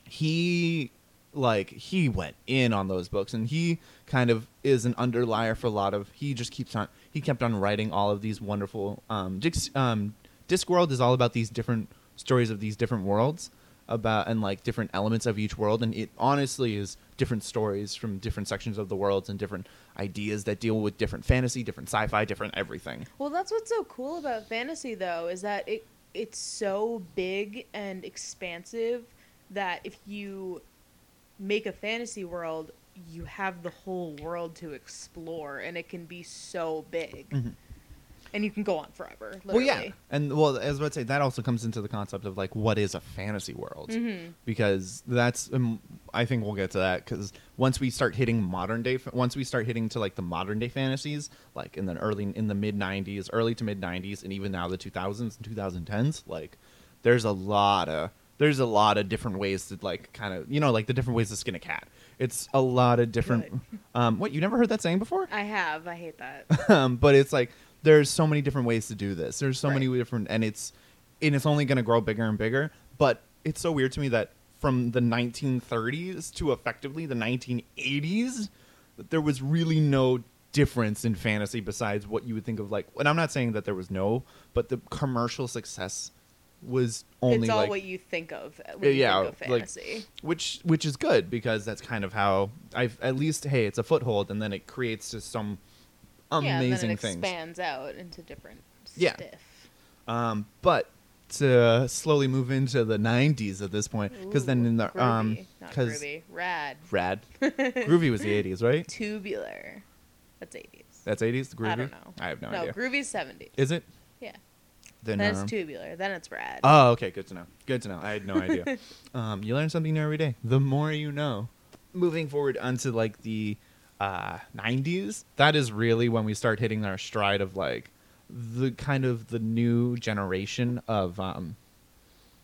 he like he went in on those books and he kind of is an underlier for a lot of he just keeps on he kept on writing all of these wonderful um Dix, um discworld is all about these different stories of these different worlds about and like different elements of each world and it honestly is different stories from different sections of the worlds and different ideas that deal with different fantasy different sci-fi different everything. Well, that's what's so cool about fantasy, though, is that it it's so big and expansive that if you make a fantasy world, you have the whole world to explore, and it can be so big, mm-hmm. And you can go on forever. Literally. Well, yeah, and well, as I would say, that also comes into the concept of like what is a fantasy world, Mhm. because that's um, I think we'll get to that because once we start hitting modern day, once we start hitting to like the modern day fantasies, like in the early in the mid '90s, early to mid '90s, and even now the 2000s and 2010s, like there's a lot of there's a lot of different ways to like kind of you know like the different ways to skin a cat. It's a lot of different. Um, what you never heard that saying before? I have. I hate that. *laughs* um, but it's like there's so many different ways to do this. There's so Right. many different, and it's and it's only going to grow bigger and bigger. But it's so weird to me that from the 1930s to effectively the 1980s, that there was really no difference in fantasy besides what you would think of like. And I'm not saying that there was no, but the commercial success was only it's all like what you think of when you Yeah, think of like- fantasy. which which is good because that's kind of how I've at least hey it's a foothold and then it creates just some yeah, and then amazing it things. expands out into different Yeah. stuff. Um, but to slowly move into the 90s at this point, because then in the groovy. um, because rad, rad, *laughs* groovy was the 80s, right? tubular. That's eighties. That's 80s. Groovy. I don't know. I have no, No, idea. groovy's seventies. Is it? Yeah. Then, Then um, it's tubular. Then it's rad. Oh, okay. Good to know. Good to know. I had no idea. *laughs* um, you learn something new every day. The more you know. Moving forward onto like the uh, 90s, that is really when we start hitting our stride of like the kind of the new generation of um,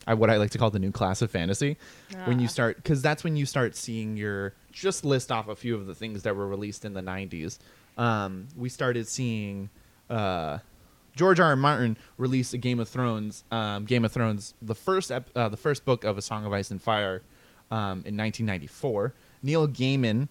I, what I like to call the new class of fantasy. When you Ah. start, because that's when you start seeing your just list off a few of the things that were released in the 90s. Um, we started seeing uh, George R. R. Martin released a Game of Thrones, um, Game of Thrones, the first ep- uh, the first book of A Song of Ice and Fire, um, in 1994. Neil Gaiman,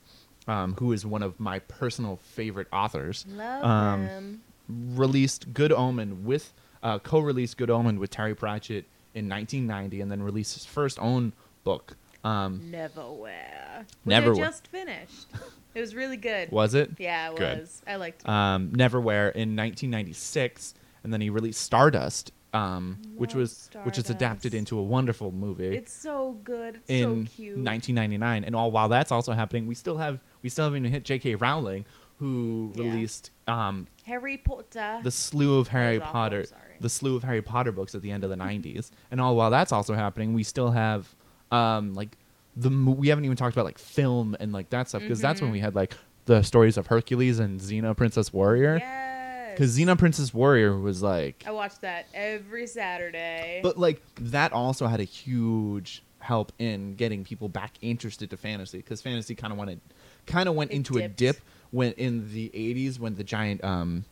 um, who is one of my personal favorite authors, Love um, him. released Good Omen with uh, co-released Good Omen with Terry Pratchett in 1990, and then released his first own book. Um, Neverwhere. Neverwhere. Just finished. *laughs* It was really good. was it? Yeah, it Good. was. I liked it. um, Neverwhere in 1996, and then he released Stardust, um, which was which is adapted into a wonderful movie it's so good. It's in so cute. 1999. And all while that's also happening, we still have we still haven't even hit J.K. Rowling, who Yeah. released um, Harry Potter. the slew of Harry awful, Potter, the slew of Harry Potter books at the end of the 90s. *laughs* And all while that's also happening, we still have um, like the we haven't even talked about like film and like that stuff because that's when Mhm. we had like the stories of Hercules and Xena Princess Warrior. Yes. Because Xena Princess Warrior was like, I watched that every Saturday. but like that also had a huge help in getting people back interested to fantasy because fantasy kind of went kind of went It into a dipped. dip when in the 80s when the giant um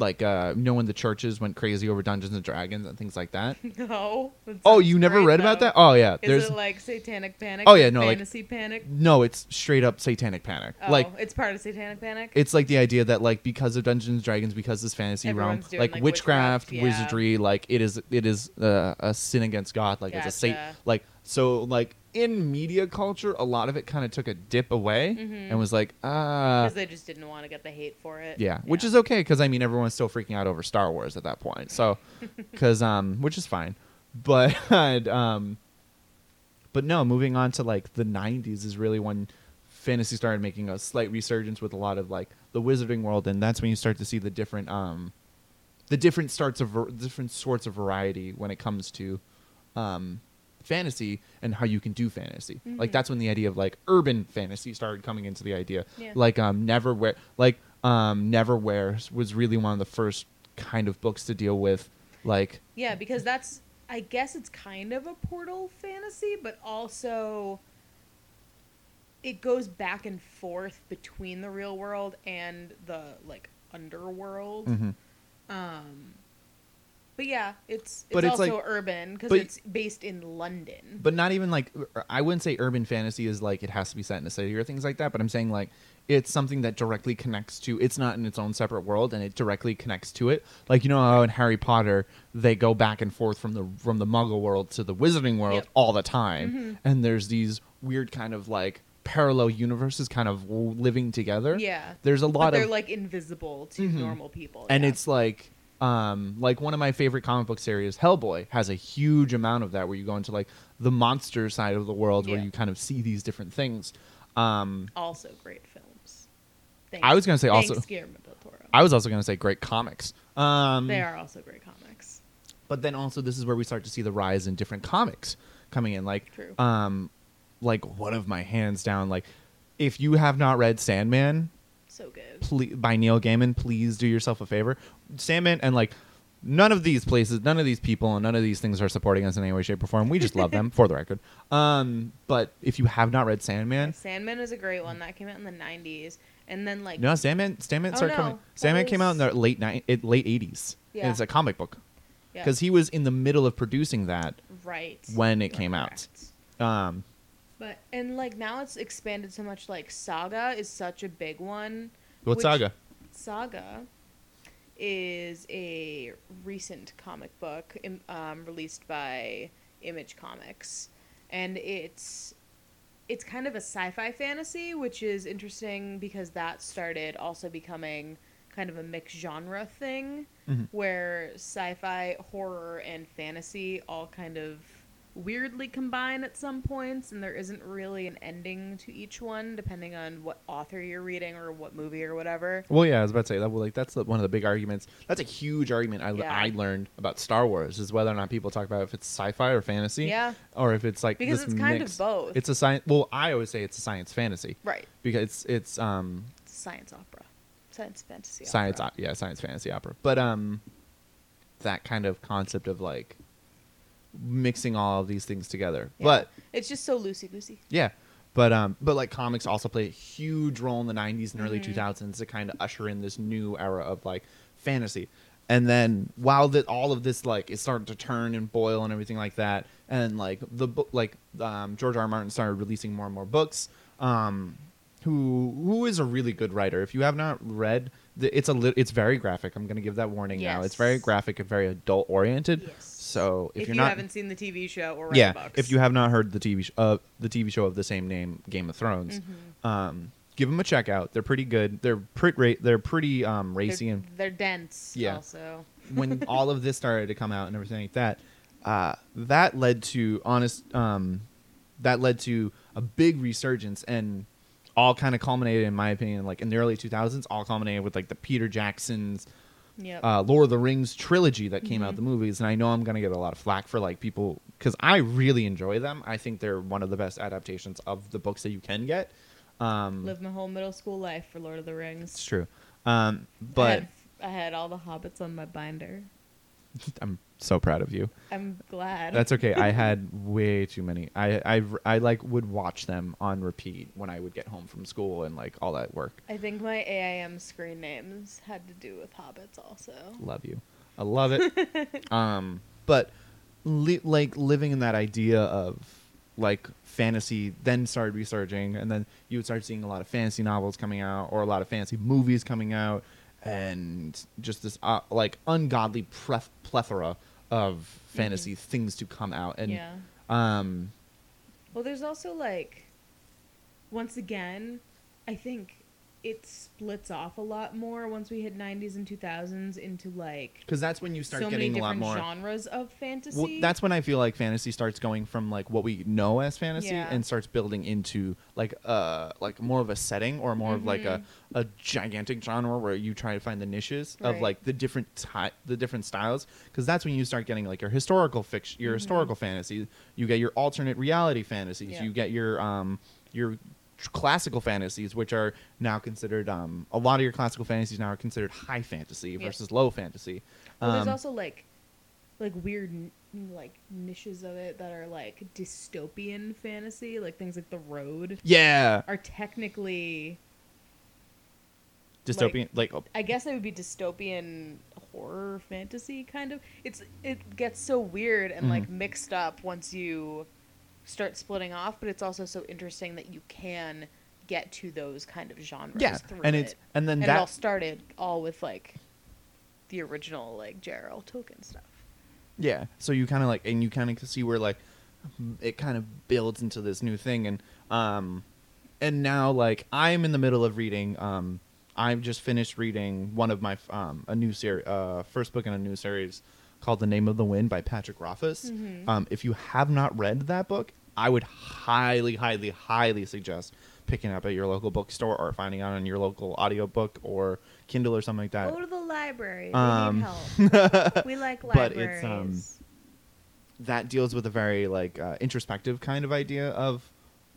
like uh you know when the churches went crazy over Dungeons and Dragons and things like that. *laughs* no. that oh, you never read about that? Oh yeah, Is there's it like Satanic Panic? Oh, yeah, no, like- Fantasy Panic. no, it's straight up satanic panic. Oh, like it's part of Satanic Panic. it's like the idea that like because of Dungeons and Dragons, because this fantasy realm, doing, like, like, witchcraft, witchcraft, yeah. wizardry, like it is it is uh, a sin against God, like it's a sat like so like in media culture, a lot of it kind of took a dip away Mhm. and was like ah because they just didn't want to get the hate for it. yeah, which is okay because I mean everyone's still freaking out over Star Wars at that point, so *laughs* because um which is fine, but *laughs* um but no, moving on to like the '90s is really when fantasy started making a slight resurgence with a lot of like the wizarding world, and that's when you start to see the different um the different starts of ver- different sorts of variety when it comes to um fantasy and how you can do fantasy. Like Mhm. that's when the idea of like urban fantasy started coming into the idea. Yeah. Like um Neverwhere like um Neverwhere was really one of the first kind of books to deal with like Yeah, because that's I guess it's kind of a portal fantasy, but also it goes back and forth between the real world and the like underworld. mhm. Um but yeah, it's it's But it's also like- urban because it's based in London. but not even like I wouldn't say urban fantasy is like it has to be set in a city or things like that. But I'm saying like it's something that directly connects to. It's not in its own separate world, and it directly connects to it. Like you know how in Harry Potter they go back and forth from the from the Muggle world to the Wizarding world Yep. all the time, Mhm. and there's these weird kind of like parallel universes kind of living together. yeah. There's a But lot they're of like invisible to Mhm. normal people. and yeah. it's like um like one of my favorite comic book series hellboy has a huge amount of that where you go into like the monster side of the world where you kind of see these different things um also great films. I was gonna say thanks, also- Guillermo del Toro. i was also going to say great comics um they are also great comics. but then also this is where we start to see the rise in different comics coming in like True. um like one of my hands down like if you have not read sandman So good. ple- by Neil Gaiman, please do yourself a favor. Sandman and like none of these places, none of these people, and none of these things are supporting us in any way, shape, or form. We just love them, *laughs* for the record. Um, but if you have not read Sandman, Sandman is a great one that came out in the '90s, and then like no, Sandman, Sandman Oh, started no. coming. Sandman came out in the late ni- late eighties. Yeah. it's a comic book yeah, because he was in the middle of producing that. right when it You're came out. Um, But and like now it's expanded so much. Like Saga is such a big one. what Which- saga? Saga is a recent comic book um, released by Image Comics, and it's it's kind of a sci-fi fantasy, which is interesting because that started also becoming kind of a mixed genre thing, Mhm. where sci-fi, horror, and fantasy all kind of weirdly combine at some points, and there isn't really an ending to each one, depending on what author you're reading or what movie or whatever. Well, yeah, I was about to say that. Well, like that's the, one of the big arguments. That's a huge argument I, Yeah. I learned about Star Wars is whether or not people talk about if it's sci-fi or fantasy. Yeah. or if it's like Because it's kind mix. of both. It's a science. Well, I always say it's a science fantasy right. because it's it's um It's science opera. Science fantasy science opera. op- yeah science fantasy opera, but um that kind of concept of like mixing all of these things together. Yeah. But It's just so loosey goosey. yeah, but um but like comics also play a huge role in the '90s and early Mhm. 2000s to kind of usher in this new era of like fantasy. And then while that all of this like is starting to turn and boil and everything like that, and like the book like um, George R. R. Martin started releasing more and more books. Um, who who is a really good writer? If you have not read, the, it's a li- it's very graphic. I'm gonna give that warning now. It's very graphic and very adult oriented. Yes. If, So if, you're you not haven't seen the TV show or yeah, if you have not heard the TV sh- uh, the TV show of the same name, Game of Thrones, Mhm. um, give them a check out. They're pretty good. They're pretty they're pretty um, racy they're, and they're dense. Yeah. Also. *laughs* when all of this started to come out and everything like that, uh, that led to honest um, that led to a big resurgence and all kind of culminated in my opinion like in the early 2000s all culminated with like the Peter Jackson's Yep. uh, Lord of the Rings trilogy that came out Mhm. the movies, and I know I'm gonna get a lot of flack for like people because I really enjoy them. I think they're one of the best adaptations of the books that you can get. Um, Lived my whole middle school life for Lord of the Rings. it's true, um, I but had, I had all the hobbits on my binder. *laughs* I'm so proud of you. I'm glad. That's okay. I *laughs* had way too many. I, I I like would watch them on repeat when I would get home from school and like all that work. I think my AIM screen names had to do with hobbits also. Love you. I love it. *laughs* um, but li- like living in that idea of like fantasy then started resurging and then you would start seeing a lot of fantasy novels coming out or a lot of fantasy movies coming out and just this uh, like ungodly pref- plethora of fantasy things to come out and yeah. um Well, there's also like, once again, I think it splits off a lot more once we hit 90s and 2000s into like because that's when you start so many getting a lot different more. genres of fantasy. Well, that's when I feel like fantasy starts going from like what we know as fantasy Yeah. and starts building into like uh like more of a setting or more of like a, Mm-hmm. a gigantic genre where you try to find the niches of Right. like the different ty- the different styles because that's when you start getting like your historical fiction your historical fantasy you get your alternate reality fantasies Mm-hmm. Yeah. you get your um your classical fantasies which are now considered um a lot of your classical fantasies now are considered high fantasy Yeah. versus low fantasy Well, there's Um, also like like weird n- like niches of it that are like dystopian fantasy, like things like The Road yeah are technically dystopian like, oh, I guess it would be dystopian horror fantasy kind of. It's it gets so weird and like Mhm. mixed up once you start splitting off, but it's also so interesting that you can get to those kind of genres yeah through and it. it's and then and that it all started all with like the original like J.R.R. Tolkien stuff. Yeah. So you kind of like, and you kind of see where like it kind of builds into this new thing, and um, and now like I'm in the middle of reading. Um, I've just finished reading one of my um a new series, uh, first book in a new series called The Name of the Wind by Patrick Rothfuss. Mhm. Um, if you have not read that book, I would highly, highly, highly suggest picking up at your local bookstore or finding out on your local audiobook or Kindle or something like that. Go to the library. They Um, need help. we like libraries. *laughs* but it's, um, that deals with a very like uh, introspective kind of idea of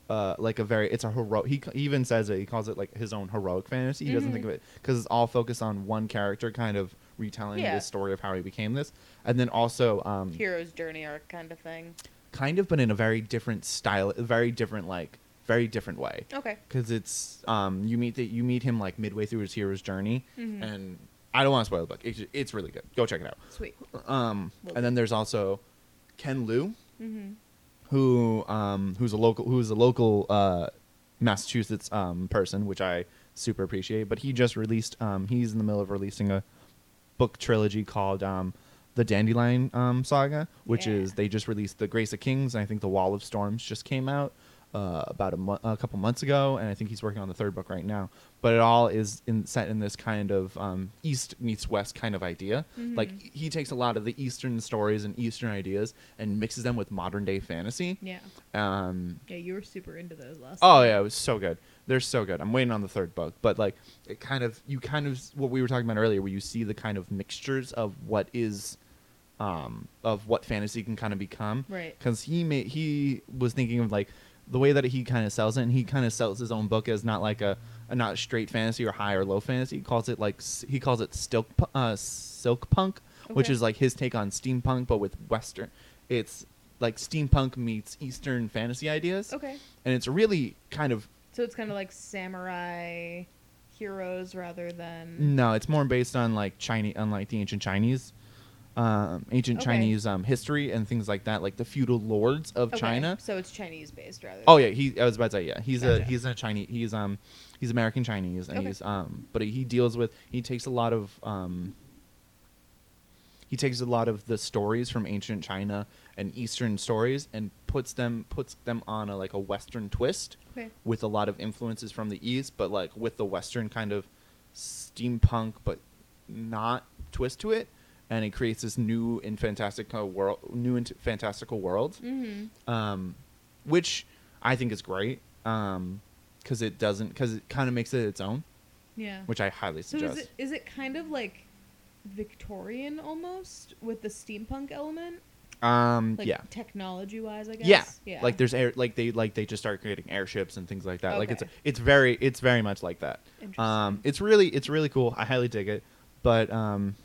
uh, like a very it's a heroic he, he even says it he calls it like his own heroic fantasy he doesn't Mhm. think of it because it's all focused on one character kind of retelling Yeah. the story of how he became this and then also um, hero's journey arc kind of thing. Kind of but in a very different style a very different like very different way Okay. because it's um you meet the, you meet him like midway through his hero's journey Mhm. and I don't want to spoil the book it's, it's really good go check it out Sweet. um Will and then there's also Ken Liu Mm-hmm. who um who's a local who's a local uh Massachusetts um person which I super appreciate but he just released um he's in the middle of releasing a book trilogy called um the Dandelion um saga which Yeah. is they just released the Grace of Kings and I think the Wall of Storms just came out uh, about a, mo- a couple months ago, and I think he's working on the third book right now. But it all is in, set in this kind of um, East meets West kind of idea. Mhm. Like he takes a lot of the Eastern stories and Eastern ideas and mixes them with modern day fantasy. Yeah. Um, Yeah, you were super into those last. oh time. yeah, it was so good. They're so good. I'm waiting on the third book, but like it kind of you kind of what we were talking about earlier, where you see the kind of mixtures of what is. Um, of what fantasy can kind of become, Right. because he made he was thinking of like the way that he kind of sells it and he kind of sells his own book as not like a, a not straight fantasy or high or low fantasy he calls it like he calls it silk uh, silk punk which is like his take on steampunk but with western it's like steampunk meets eastern fantasy ideas Okay. and it's really kind of So it's kind of like samurai heroes rather than. no it's more based on like chinese unlike the ancient chinese um, ancient Okay. chinese um, history and things like that like the feudal lords of Okay, china So it's Chinese based rather. Oh yeah, he. I was about to say yeah. He's a he's a Chinese. He's um he's American Chinese, and Okay. he's um but he deals with he takes a lot of um he takes a lot of the stories from ancient China and Eastern stories and puts them puts them on a like a Western twist Okay. with a lot of influences from the East, but like with the Western kind of steampunk but not twist to it, and it creates this new and fantastical world, new and fantastical world Mm-hmm. um, which I think is great because it doesn't because it kind of makes it its own, Yeah. which I highly So suggest. is it is it kind of like Victorian almost with the steampunk element? um, Like yeah, technology wise, I guess. yeah, Yeah. Like there's air, like they like they just start creating airships and things like that. Like it's it's very it's very much like that. Interesting. Um, it's really it's really cool. I highly dig it, but um,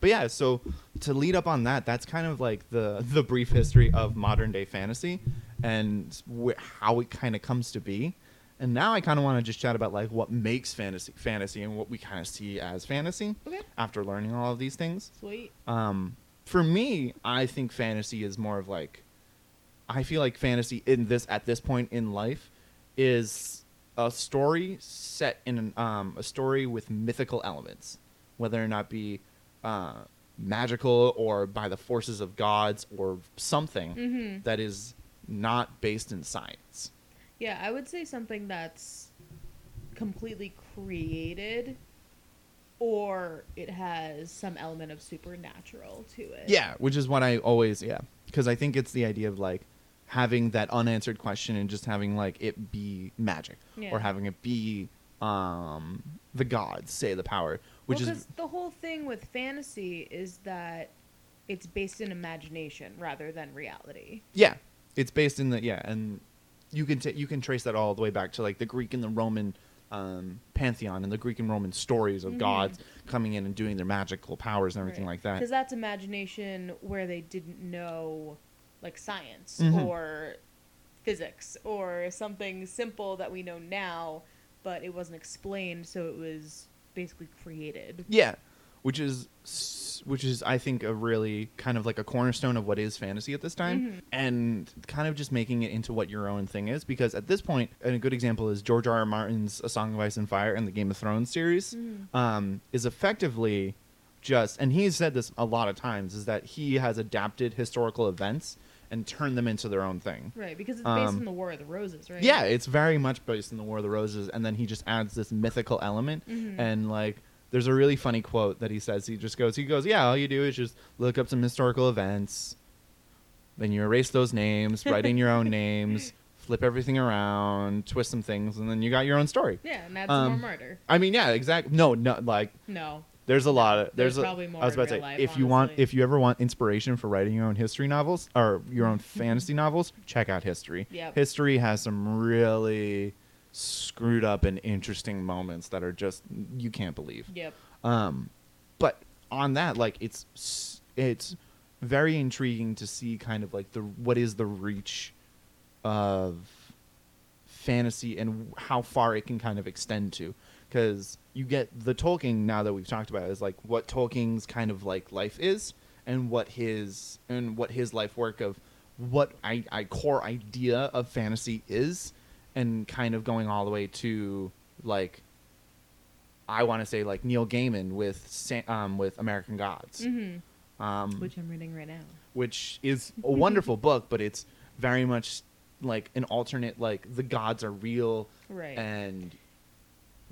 but yeah. So to lead up on that, that's kind of like the *laughs* the brief history of modern day fantasy and wh- how it kind of comes to be. And now I kind of want to just chat about like what makes fantasy fantasy and what we kind of see as fantasy okay. after learning all of these things. Sweet. Um, for me, I think fantasy is more of like, I feel like fantasy in this at this point in life is a story set in an, um, a story with mythical elements, whether or not be uh, magical or by the forces of gods or something Mm-hmm. that is not based in science. Yeah, I would say something that's completely created or it has some element of supernatural to it. Yeah, which is what I always yeah, because I think it's the idea of like having that unanswered question and just having like it be magic Yeah. or having it be um the gods say the power, which well, is the whole thing with fantasy is that it's based in imagination rather than reality. yeah, it's based in the yeah, and you can ta you can trace that all the way back to like the Greek and the Roman um, pantheon and the Greek and Roman stories of Mhm. gods coming in and doing their magical powers and everything like that. Because that's imagination where they didn't know, like science Mhm. or physics or something simple that we know now, but it wasn't explained, so it was basically created. Yeah, which is which is I think a really kind of like a cornerstone of what is fantasy at this time, Mhm. and kind of just making it into what your own thing is. Because at this point, and a good example is George R. R. Martin's A Song of Ice and Fire and the Game of Thrones series, Mhm. um, is effectively just, and he's said this a lot of times, is that he has adapted historical events and turn them into their own thing. Right, because it's based Um, on the War of the Roses, right? Yeah, it's very much based on the War of the Roses, and then he just adds this mythical element, Mhm. and like, there's a really funny quote that he says. He just goes, he goes, yeah, all you do is just look up some historical events, then you erase those names, write in your own *laughs* names, flip everything around, twist some things, and then you got your own story. Yeah, and that's more Um, murder. I mean, yeah, exactly. No, no, like No. There's a lot of There's there's, a- probably more I was about to say life, if you want if you ever want inspiration for writing your own history novels or your own fantasy novels, check out history. Yep. History has some really screwed up and interesting moments that are just you can't believe. Yep. Um, but on that, like it's it's very intriguing to see kind of like the what is the reach of fantasy and how far it can kind of extend to because you get the Tolkien now that we've talked about is like what Tolkien's kind of like life is and what his and what his life work of what I, I core idea of fantasy is and kind of going all the way to like I want to say like Neil Gaiman with um, with American Gods, hmm um, Which I'm reading right now. which is a wonderful *laughs* book, but it's very much like an alternate. Like the gods are real, Right. and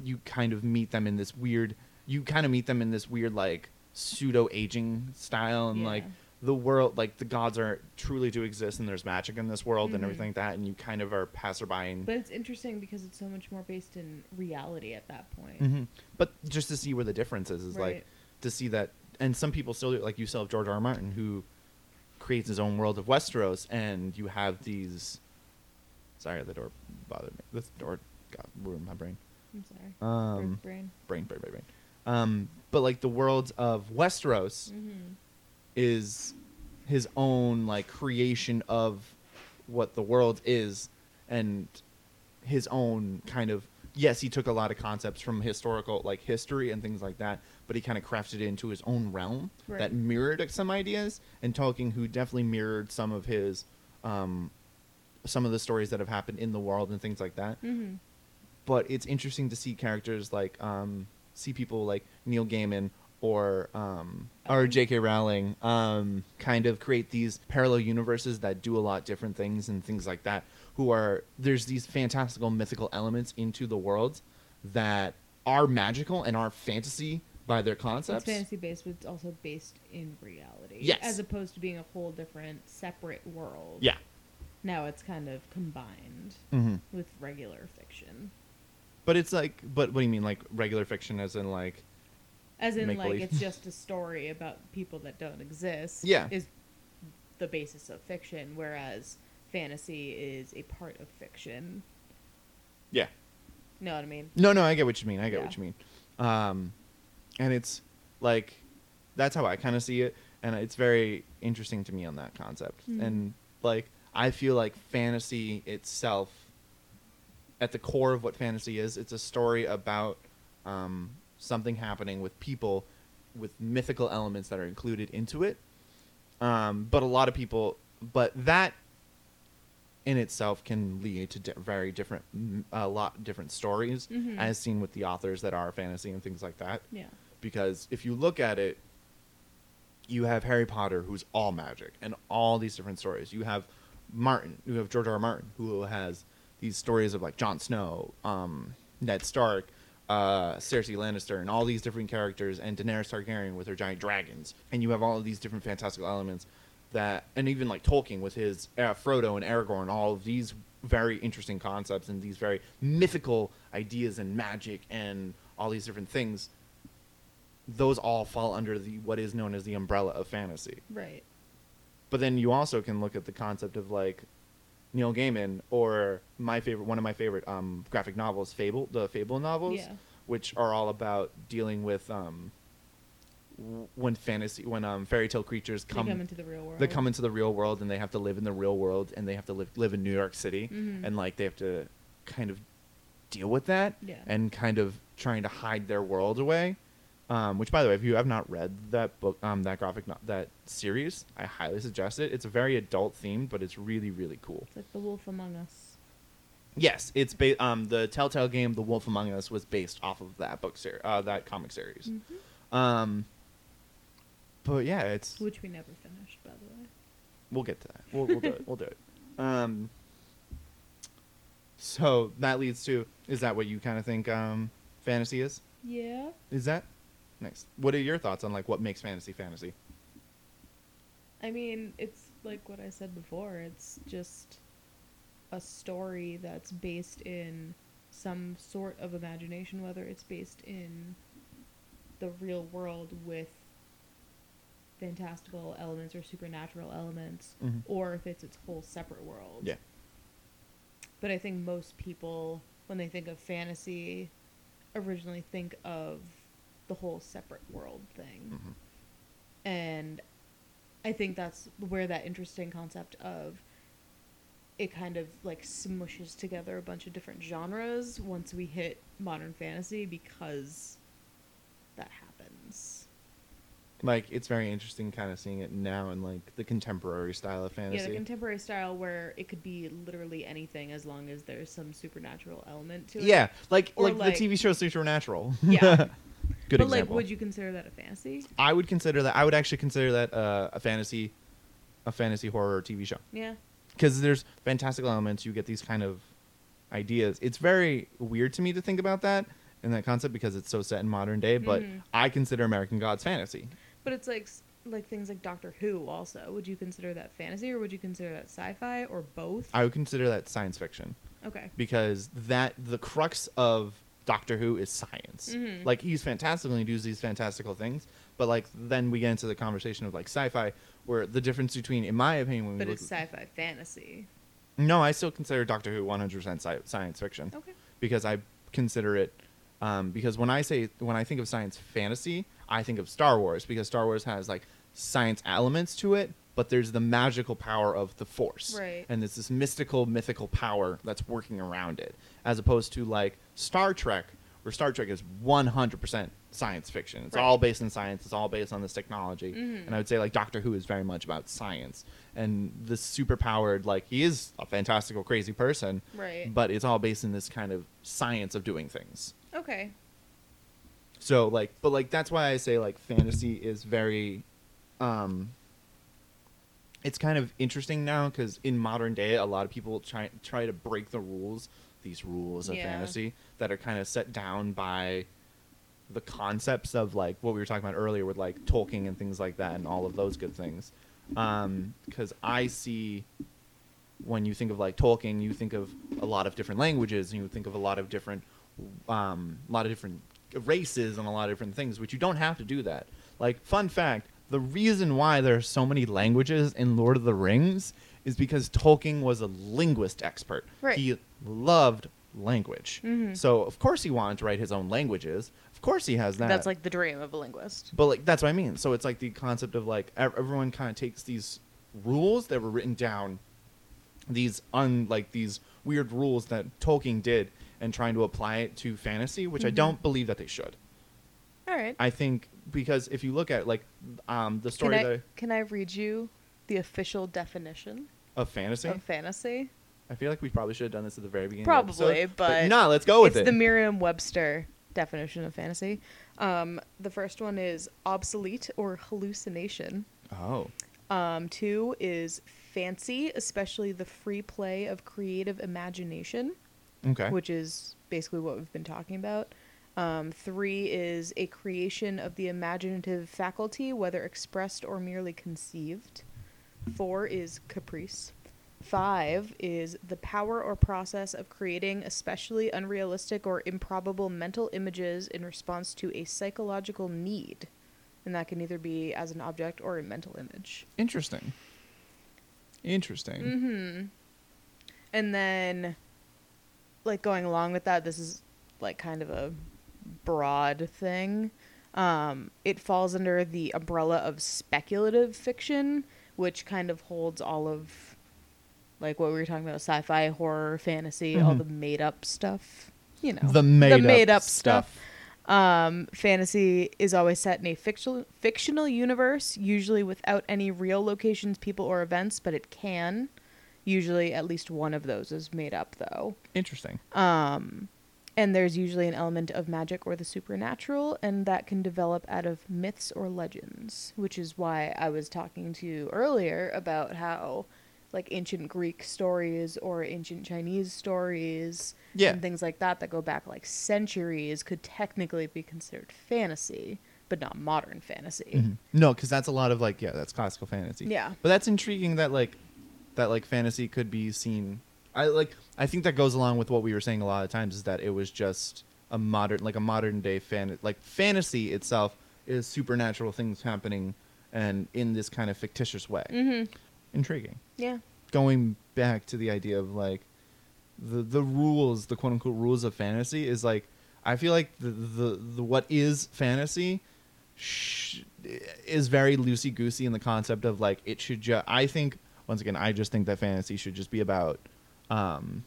you kind of meet them in this weird. You kind of meet them in this weird like pseudo aging style, and like the world, like the gods are truly do exist, and there's magic in this world and Mhm. everything like that, and you kind of are passerby. And, But it's interesting because it's so much more based in reality at that point. Mhm. But just to see where the difference is, is like to see that, and some people still do, like you still have George R. R. Martin who creates his own world of Westeros, and you have these. Sorry, the door bothered me. This door got ruined my brain. I'm sorry. Um, brain. brain, brain, brain, brain. Um, but like the world of Westeros Mm-hmm. is his own like creation of what the world is, and his own kind of yes, he took a lot of concepts from historical like history and things like that, but he kind of crafted it into his own realm Right. that mirrored some ideas. And Tolkien, who definitely mirrored some of his, um, some of the stories that have happened in the world and things like that. Mm-hmm. But it's interesting to see characters like um, see people like Neil Gaiman or um, or J.K. Rowling um, kind of create these parallel universes that do a lot different things and things like that. Who are there's these fantastical mythical elements into the world that are magical and are fantasy by their It's concepts. fantasy based, but it's also based in reality. Yes. As opposed to being a whole different, separate world. Yeah. Now it's kind of combined hmm with regular fiction. But it's like, but what do you mean, like regular fiction, as in like, As in, like, believe. it's *laughs* just a story about people that don't exist. Yeah. Is the basis of fiction, whereas fantasy is a part of fiction. yeah, Know what I mean? No, no, I get what you mean. I get Yeah. what you mean. Um, and it's like that's how I kind of see it, and it's very interesting to me on that concept. Mhm. And like I feel like fantasy itself, at the core of what fantasy is, it's a story about um, something happening with people with mythical elements that are included into it. Um, but a lot of people, but that in itself can lead to di- very different, a lot different stories, Mhm. as seen with the authors that are fantasy and things like that. Yeah. Because if you look at it, you have Harry Potter, who's all magic, and all these different stories. You have Martin, you have George R. R. Martin, who has these stories of like Jon Snow, um, Ned Stark, uh, Cersei Lannister, and all these different characters, and Daenerys Targaryen with her giant dragons, and you have all of these different fantastical elements that, and even like Tolkien with his uh, Frodo and Aragorn, all of these very interesting concepts and these very mythical ideas and magic and all these different things. Those all fall under the what is known as the umbrella of fantasy. Right. But then you also can look at the concept of like Neil Gaiman or my favorite, one of my favorite um, graphic novels, Fable, the Fable novels, Yeah. which are all about dealing with um, when fantasy, when um, fairy tale creatures come, come into the real world. they come into the real world and they have to live in the real world and they have to live live in New York City Mhm. and like they have to kind of deal with that Yeah. and kind of trying to hide their world away. Um, which, by the way, if you have not read that book, um, that graphic, no- that series, I highly suggest it. It's a very adult themed, but it's really, really cool. It's like the Wolf Among Us. Yes, it's ba- um, the Telltale game, The Wolf Among Us, was based off of that book series, uh, that comic series. Um, but yeah, it's Which we never finished, by the way. we'll get to that. We'll, we'll do it. We'll do it. *laughs* Um, so that leads to is that what you kind of think um, fantasy is? Yeah. Is that next? What are your thoughts on like what makes fantasy fantasy? I mean, it's like what I said before. It's just a story that's based in some sort of imagination, whether it's based in the real world with fantastical elements or supernatural elements, Mhm. or if it's its whole separate world. Yeah. But I think most people, when they think of fantasy, originally think of the whole separate world thing. Mhm. And I think that's where that interesting concept of it kind of like smushes together a bunch of different genres once we hit modern fantasy because that happens. Like it's very interesting, kind of seeing it now in like the contemporary style of fantasy. Yeah, the contemporary style where it could be literally anything as long as there's some supernatural element to it. Yeah, like Or, like, like- the TV show Supernatural. Yeah. *laughs* Good but example. like, would you consider that a fantasy? I would consider that. I would actually consider that uh, a fantasy, a fantasy horror TV show Yeah. because there's fantastical elements. You get these kind of ideas. It's very weird to me to think about that in that concept because it's so set in modern day. But Mhm. I consider American Gods fantasy. But it's like like things like Doctor Who. Also, would you consider that fantasy or would you consider that sci-fi or both? I would consider that science fiction okay. because that the crux of Doctor Who is science. Mhm. Like he's fantastical and he does these fantastical things, but like then we get into the conversation of like sci-fi, where the difference between, in my opinion, when we But look, it's sci-fi fantasy. no, I still consider Doctor Who 100% sci- science fiction Okay. because I consider it um, because when I say when I think of science fantasy, I think of Star Wars because Star Wars has like science elements to it, but there's the magical power of the Force, Right. And there's this mystical, mythical power that's working around it, as opposed to like Star Trek, where Star Trek is 100% science fiction. It's Right. all based in science. It's all based on this technology, Mhm. and I would say like Doctor Who is very much about science and this super powered. Like he is a fantastical, crazy person, Right. but it's all based in this kind of science of doing things. Okay. So like, but like that's why I say like fantasy is very, um, it's kind of interesting now because in modern day, a lot of people try try to break the rules, these rules of Yeah. fantasy that are kind of set down by the concepts of like what we were talking about earlier with like Tolkien and things like that and all of those good things. Because I see when you think of like Tolkien, you think of a lot of different languages and you think of a lot of different, um, a lot of different races and a lot of different things, which you don't have to do that. Like, fun fact: the reason why there are so many languages in Lord of the Rings is because Tolkien was a linguist expert. Right. He loved language, Mhm. so of course he wanted to write his own languages. Of course he has that. That's like the dream of a linguist. But like that's what I mean. So it's like the concept of like everyone kind of takes these rules that were written down, these un like these weird rules that Tolkien did, and trying to apply it to fantasy, which I Mhm. don't believe that they should. All right. I think because if you look at like um the Can story I, that can I read you the official definition of fantasy, of fantasy? I feel like we probably should have done this at the very beginning. Probably, episode, but no, let's go with it's it. the Merriam-Webster definition of fantasy. Um, the first one is obsolete or hallucination. oh, Um, two is fancy, especially the free play of creative imagination. Okay. which is basically what we've been talking about. Um, three is a creation of the imaginative faculty, whether expressed or merely conceived. Four is caprice. Five is the power or process of creating especially unrealistic or improbable mental images in response to a psychological need. And that can either be as an object or a mental image. Interesting. Interesting. Mm-hmm. And then, like going along with that, this is like kind of a broad thing. Um, it falls under the umbrella of speculative fiction, which kind of holds all of like what we were talking about sci-fi, horror, fantasy, all Mhm. the made-up stuff. You know, The made, made-up up stuff. um, fantasy is always set in a fictional fictional universe, usually without any real locations, people, or events, but it can. Usually, at least one of those is made up, though. Interesting. Um, and there's usually an element of magic or the supernatural, and that can develop out of myths or legends, which is why I was talking to you earlier about how, like, ancient Greek stories or ancient Chinese stories Yeah. and things like that that go back like centuries could technically be considered fantasy, but not modern fantasy. Mhm. No, because that's a lot of like yeah, that's classical fantasy. Yeah. But that's intriguing that like that like fantasy could be seen. I like I think that goes along with what we were saying a lot of times is that it was just a modern like a modern day fan like fantasy itself is supernatural things happening and in this kind of fictitious way. Mm-hmm. Intriguing. Yeah. Going back to the idea of like the the rules, the quote unquote rules of fantasy is like I feel like the the, the what is fantasy sh- is very loosey goosey in the concept of like it should just. I think once again, I just think that fantasy should just be about um,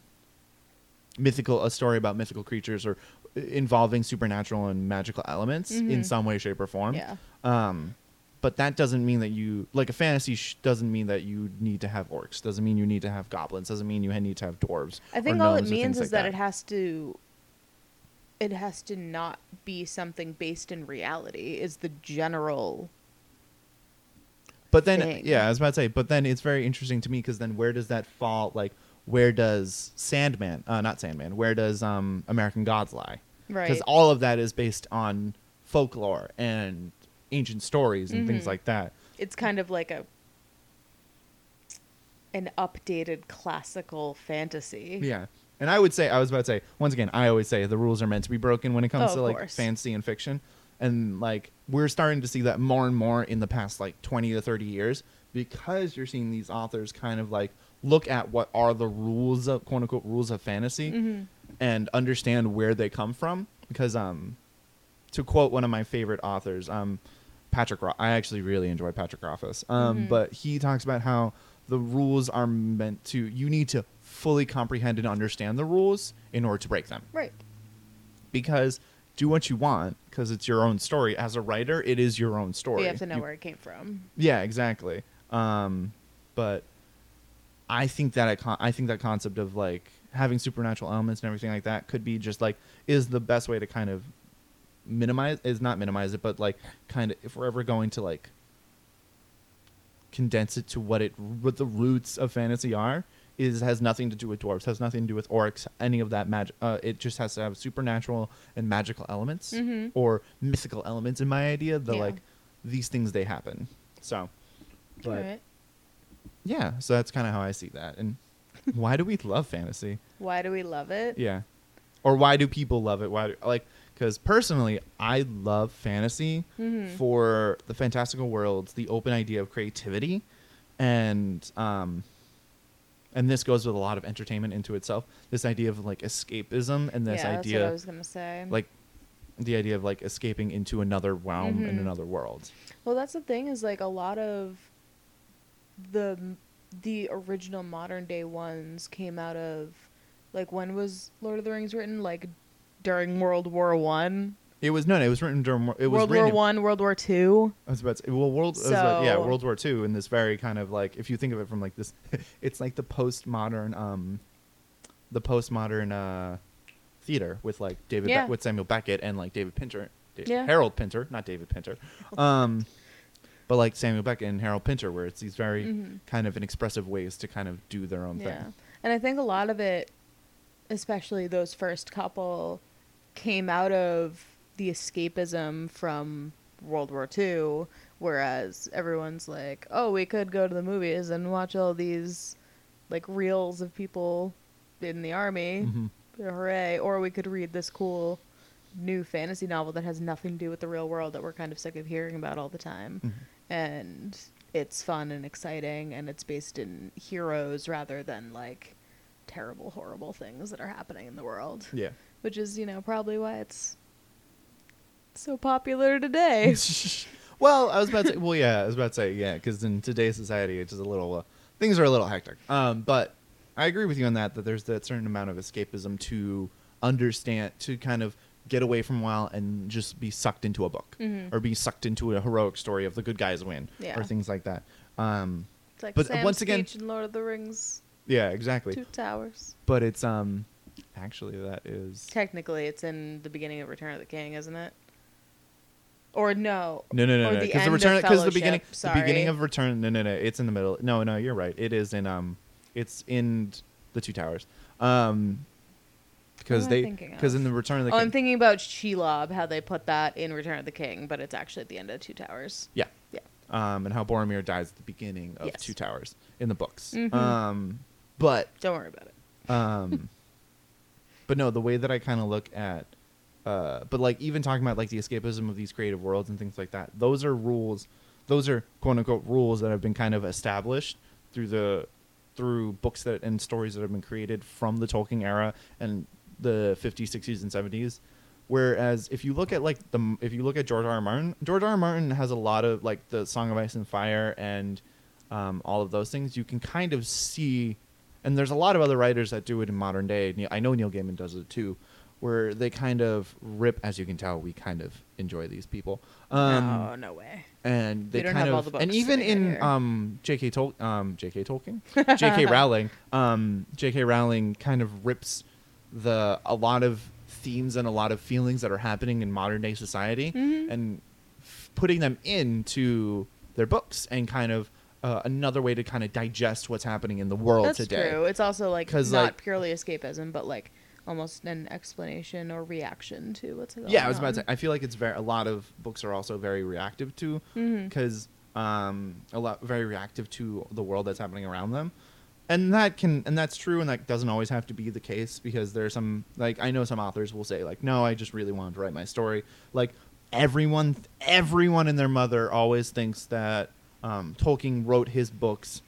mythical, a story about mythical creatures or involving supernatural and magical elements in Mhm. some way, shape, or form. Yeah. Um, but that doesn't mean that you like a fantasy sh- doesn't mean that you need to have orcs. Doesn't mean you need to have goblins. Doesn't mean you need to have dwarves. I think all it means is like that, it has to it has to not be something based in reality is the general But then, thing. yeah, I was about to say. But then it's very interesting to me because then where does that fall? Like, where does Sandman? Uh, not Sandman. Where does um American Gods lie? right. Because all of that is based on folklore and ancient stories and things Mhm. like that. it's kind of like a an updated classical fantasy. Yeah. And I would say, I was about to say, once again, I always say the rules are meant to be broken when it comes Oh, to like course. fantasy and fiction. And like, we're starting to see that more and more in the past like 20 to 30 years because you're seeing these authors kind of like look at what are the rules of quote unquote rules of fantasy Mhm. and understand where they come from. Because, um, to quote one of my favorite authors, um, Patrick, Ro- I actually really enjoy Patrick Rothfuss. Um, Mhm. but he talks about how the rules are meant to, you need to fully comprehend and understand the rules in order to break them. Right. Because do what you want, because it's your own story. As a writer, it is your own story. You have to know You- where it came from. yeah, exactly. Um, but I think that I, con- I think that concept of like having supernatural elements and everything like that could be just like is the best way to kind of minimize is not minimize it, but like kind of if we're ever going to like condense it to what it what the roots of fantasy are is has nothing to do with dwarves, has nothing to do with orcs, any of that magic. Uh, it just has to have supernatural and magical elements Mhm. or mythical elements. In my idea, the Yeah. like these things they happen. So, but Alright. Yeah, so that's kind of how I see that. And *laughs* why do we love fantasy? Why do we love it? Yeah, or why do people love it? Why do, like? Because personally, I love fantasy Mhm. for the fantastical worlds, the open idea of creativity, and um, and this goes with a lot of entertainment into itself. This idea of like escapism and this yeah, idea I was gonna say. like the idea of like escaping into another realm and Mhm. another world. Well, that's the thing is like a lot of the the original modern day ones came out of like when was Lord of the Rings written? Like during World War One, It was no, no, it was written during it was World. War One, World War Two. I was about to say, well, world, was like- yeah, World War Two, in this very kind of like, if you think of it from like this, *laughs* it's like the postmodern, um, the postmodern uh, theater with like David, Yeah. with Samuel Beckett and like David Pinter, Yeah. Harold Pinter, not David Pinter, *laughs* um, but like Samuel Beckett and Harold Pinter, where it's these very Mhm. kind of inexpressive ways to kind of do their own Yeah, thing. and I think a lot of it, especially those first couple, came out of the escapism from World War II, whereas everyone's like, oh, we could go to the movies and watch all these like reels of people in the army. Mhm. Hooray. Or we could read this cool new fantasy novel that has nothing to do with the real world that we're kind of sick of hearing about all the time. Mhm. And it's fun and exciting and it's based in heroes rather than like terrible, horrible things that are happening in the world. Yeah. Which is, you know, probably why it's so popular today. *laughs* well, I was about to say, well, yeah, I was about to say, yeah, because in today's society, it's just a little, uh, things are a little hectic. Um, but I agree with you on that, that there's that certain amount of escapism to understand, to kind of get away from a while and just be sucked into a book Mhm. or be sucked into a heroic story of the good guys win Yeah. or things like that. Um, It's like But, Sam's once again- in Lord of the Rings, yeah, exactly. Two Towers. But it's, um, actually, that is. Technically, it's in the beginning of Return of the King, isn't it? Or no? No, no, no, or no. Because the, of return, because the beginning, Fellowship, the beginning of Return. No, no, no. It's in the middle. No, no. You're right. It is in um, it's in the Two Towers. Um, because they, because in the Return of the Oh, King. I'm thinking about Shelob, how they put that in Return of the King, but it's actually at the end of Two Towers. yeah. Yeah. Um, and how Boromir dies at the beginning of Yes. Two Towers in the books. Mhm. Um, but Don't worry about it. um, *laughs* but no, the way that I kind of look at, uh, but like even talking about like the escapism of these creative worlds and things like that, those are rules. Those are quote unquote rules that have been kind of established through the through books that and stories that have been created from the Tolkien era and the 50s, 60s, and 70s. Whereas if you look at like the if you look at George R. R. Martin, George R. R. Martin has a lot of like the Song of Ice and Fire and um, all of those things. You can kind of see, and there's a lot of other writers that do it in modern day. I know Neil Gaiman does it too, where they kind of rip. As you can tell, we kind of enjoy these people. Um, no, no way. and they don't kind have all of the and even in um J.K. Tol- um J.K. *laughs* Tolkien, J.K. Rowling, um J.K. Rowling kind of rips the a lot of themes and a lot of feelings that are happening in modern day society Mhm. and f- putting them into their books and kind of uh, another way to kind of digest what's happening in the world That's today. true. It's also like not like- purely escapism, but like almost an explanation or reaction to what's going on. yeah, I was about to say. I feel like it's very a lot of books are also very reactive to because um, a lot very reactive to the world that's happening around them, and that can and that's true, and that doesn't always have to be the case because there's some like I know some authors will say like, no, I just really wanted to write my story. Like everyone, everyone and their mother always thinks that um, Tolkien wrote his books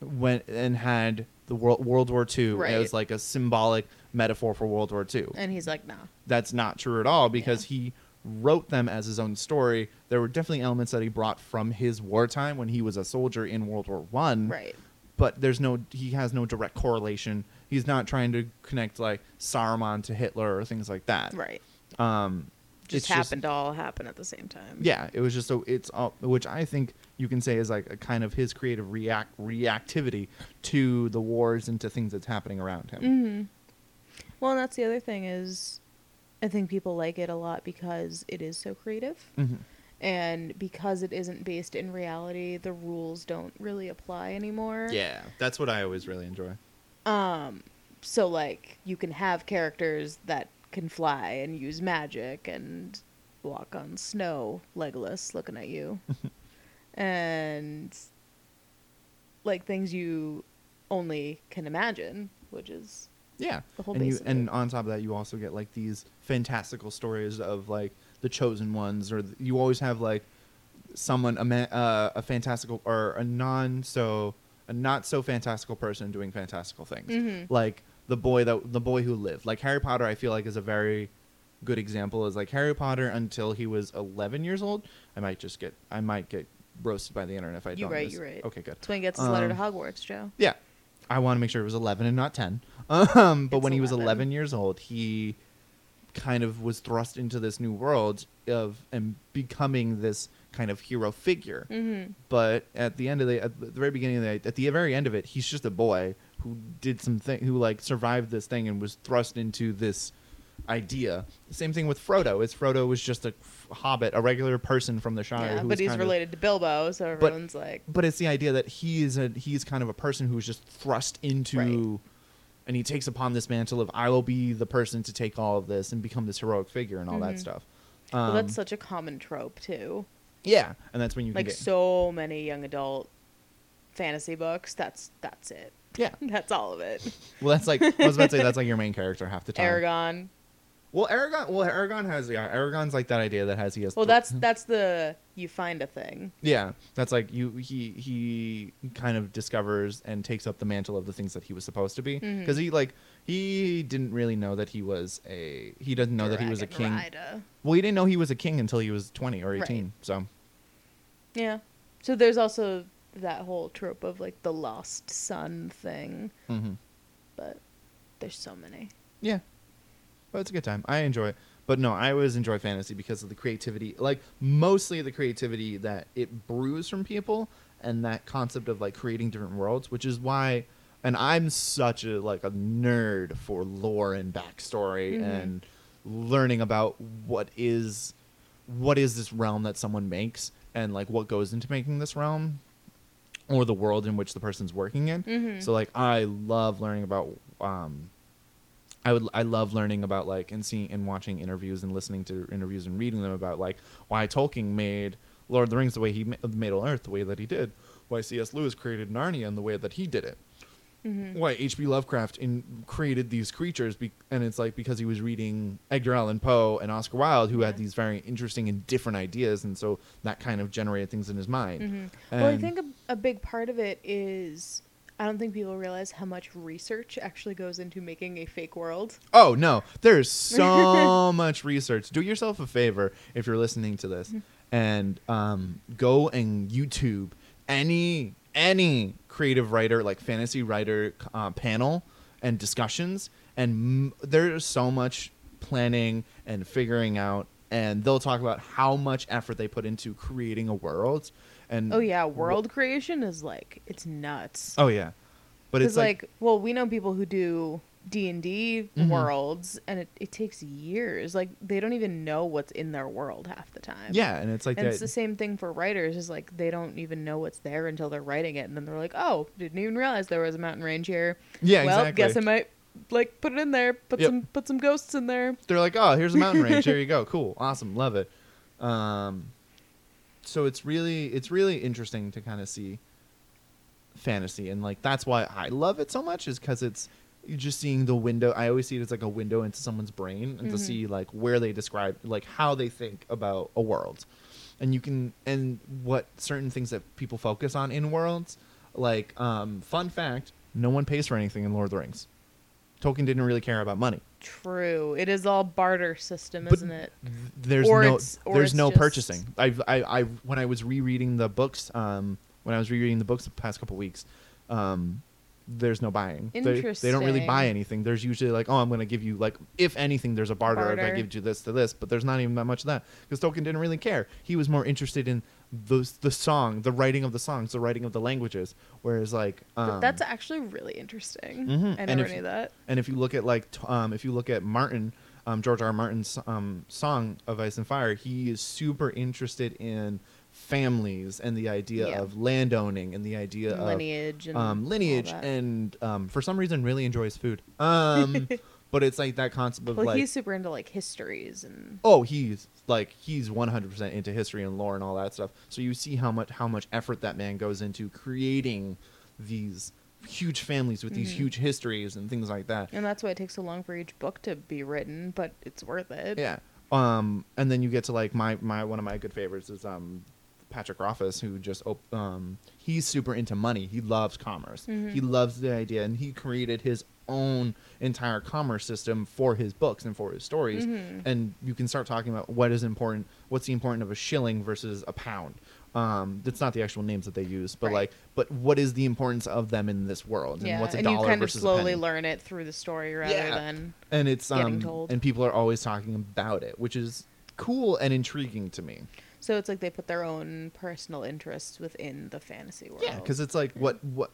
when and had the world World War II Right. as like a symbolic metaphor for World War II And he's like, nah. that's not true at all because Yeah. he wrote them as his own story. There were definitely elements that he brought from his wartime when he was a soldier in World War One. Right. But there's no he has no direct correlation. He's not trying to connect like Saruman to Hitler or things like that. Right. Um Just happened to all happen at the same time. yeah, it was just so it's all which I think you can say is like a kind of his creative react reactivity to the wars and to things that's happening around him. hmm Well, and that's the other thing is, I think people like it a lot because it is so creative, Mhm. And because it isn't based in reality, the rules don't really apply anymore. Yeah, that's what I always really enjoy. Um, so like you can have characters that can fly and use magic and walk on snow, Legolas, looking at you, *laughs* and like things you only can imagine, which is Yeah, The whole and you base of and on top of that, you also get like these fantastical stories of like the chosen ones, or th- you always have like someone a ma- uh, a fantastical or a non so a not so fantastical person doing fantastical things, Mhm. like the boy that the boy who lived. Like Harry Potter, I feel like is a very good example. Is like Harry Potter until he was 11 years old. I might just get I might get roasted by the internet if I You're don't. right, this. you're right. Okay, good. that's when he gets his letter to Um, Hogwarts, Joe. Yeah. I want to make sure it was 11 and not 10. *laughs* Um, but It's when he was 11. 11 years old, he kind of was thrust into this new world of and becoming this kind of hero figure. Mm-hmm. But at the end of the at the very beginning of the at the very end of it, he's just a boy who did some thing who like survived this thing and was thrust into this idea. Same thing with Frodo. Is Frodo was just a hobbit, a regular person from the Shire Yeah, who but he's kind of- related to Bilbo, so everyone's like, but it's the idea that he is a he's kind of a person who's just thrust into and he takes upon this mantle of I will be the person to take all of this and become this heroic figure and all that Mhm. stuff. well, Um, that's such a common trope too. yeah, and that's when you Like get so many young adult fantasy books. That's that's it. yeah. *laughs* That's all of it. Well, that's like I was about to say that's like your main character half the time. Aragon. Well, Aragon. Well, Aragon has yeah. Aragon's like that idea that has he has. Well, that's that's the you find a thing. yeah. That's like you. He he kind of discovers and takes up the mantle of the things that he was supposed to be because he like he didn't really know that he was a he doesn't know that he was a king. rider. Well, he didn't know he was a king until he was twenty or Right. eighteen. So Yeah. So there's also that whole trope of like the lost son thing, mhm. but there's so many. yeah, but it's a good time. I enjoy it. But no, I always enjoy fantasy because of the creativity, like mostly the creativity that it brews from people and that concept of like creating different worlds, which is why and I'm such a like a nerd for lore and backstory Mhm. and learning about what is what is this realm that someone makes and like what goes into making this realm or the world in which the person's working in. Mhm. So like I love learning about um I would I love learning about like and seeing and watching interviews and listening to interviews and reading them about like why Tolkien made Lord of the Rings the way he ma- made Middle Earth the way that he did, why C.S. Lewis created Narnia in the way that he did it, Mhm. why H.P. Lovecraft in created these creatures, be, and it's like because he was reading Edgar Allan Poe and Oscar Wilde, who had these very interesting and different ideas, and so that kind of generated things in his mind. Mhm. Well, I think a, a big part of it is I don't think people realize how much research actually goes into making a fake world. Oh no, there's *laughs* so much research. Do yourself a favor if you're listening to this, and um, go and YouTube any any creative writer like fantasy writer uh, panel and discussions, and m- there's so much planning and figuring out, and they'll talk about how much effort they put into creating a world. And Oh yeah, wh- world creation is like it's nuts. Oh yeah, but it's like, like, well, we know people who do D and D Mhm. worlds, and it, it takes years. Like they don't even know what's in their world half the time. yeah, and it's like and that. it's the same thing for writers. Is like they don't even know what's there until they're writing it, and then they're like, "Oh, didn't even realize there was a mountain range here." yeah, well, exactly. guess I might like put it in there. Put Yep. some put some ghosts in there. they're like, oh, here's a mountain range. Here *laughs* you go. Cool. Awesome. Love it. Um, so it's really it's really interesting to kind of see fantasy and like that's why I love it so much is because it's you're just seeing the window. I always see it as like a window into someone's brain and to Mhm. see like where they describe like how they think about a world, and you can and what certain things that people focus on in worlds. Like um, fun fact, no one pays for anything in Lord of the Rings. Tolkien didn't really care about money. True, it is all barter system, But isn't it? there's Or no there's no just- purchasing. I've I, I when I was rereading the books, um, when I was rereading the books the past couple weeks, um, there's no buying. They, they don't really buy anything. There's usually like, oh, I'm going to give you like, if anything, there's a barter. If I give you this to this, but there's not even that much of that because Tolkien didn't really care. He was more interested in the the song, the writing of the songs, the writing of the languages. Whereas like, um, That's actually really interesting. Mhm. I And if- knew that. and if you look at like um, if you look at Martin, um, George R. R. Martin's um, song of Ice and Fire, he is super interested in families and the idea Yeah. of landowning and the idea of lineage and um, lineage and um, for some reason really enjoys food. *laughs* Um, but it's like that concept of well, like he's super into like histories and oh he's like he's 100% into history and lore and all that stuff so you see how much how much effort that man goes into creating these huge families with these Mhm. huge histories and things like that and that's why it takes so long for each book to be written, but it's worth it. Yeah. Um, and then you get to like my my one of my good favorites is um Patrick Rothfuss, who just op- um he's super into money. He loves commerce. Mhm. He loves the idea, and he created his own entire commerce system for his books and for his stories. Mhm. And you can start talking about what is important. What's the importance of a shilling versus a pound? Um, that's not the actual names that they use, but Right. like, but what is the importance of them in this world? And yeah, what's a and you dollar kind of slowly learn it through the story rather Yeah. than and it's um told. and people are always talking about it which is cool and intriguing to me so it's like they put their own personal interests within the fantasy world. yeah because it's like what what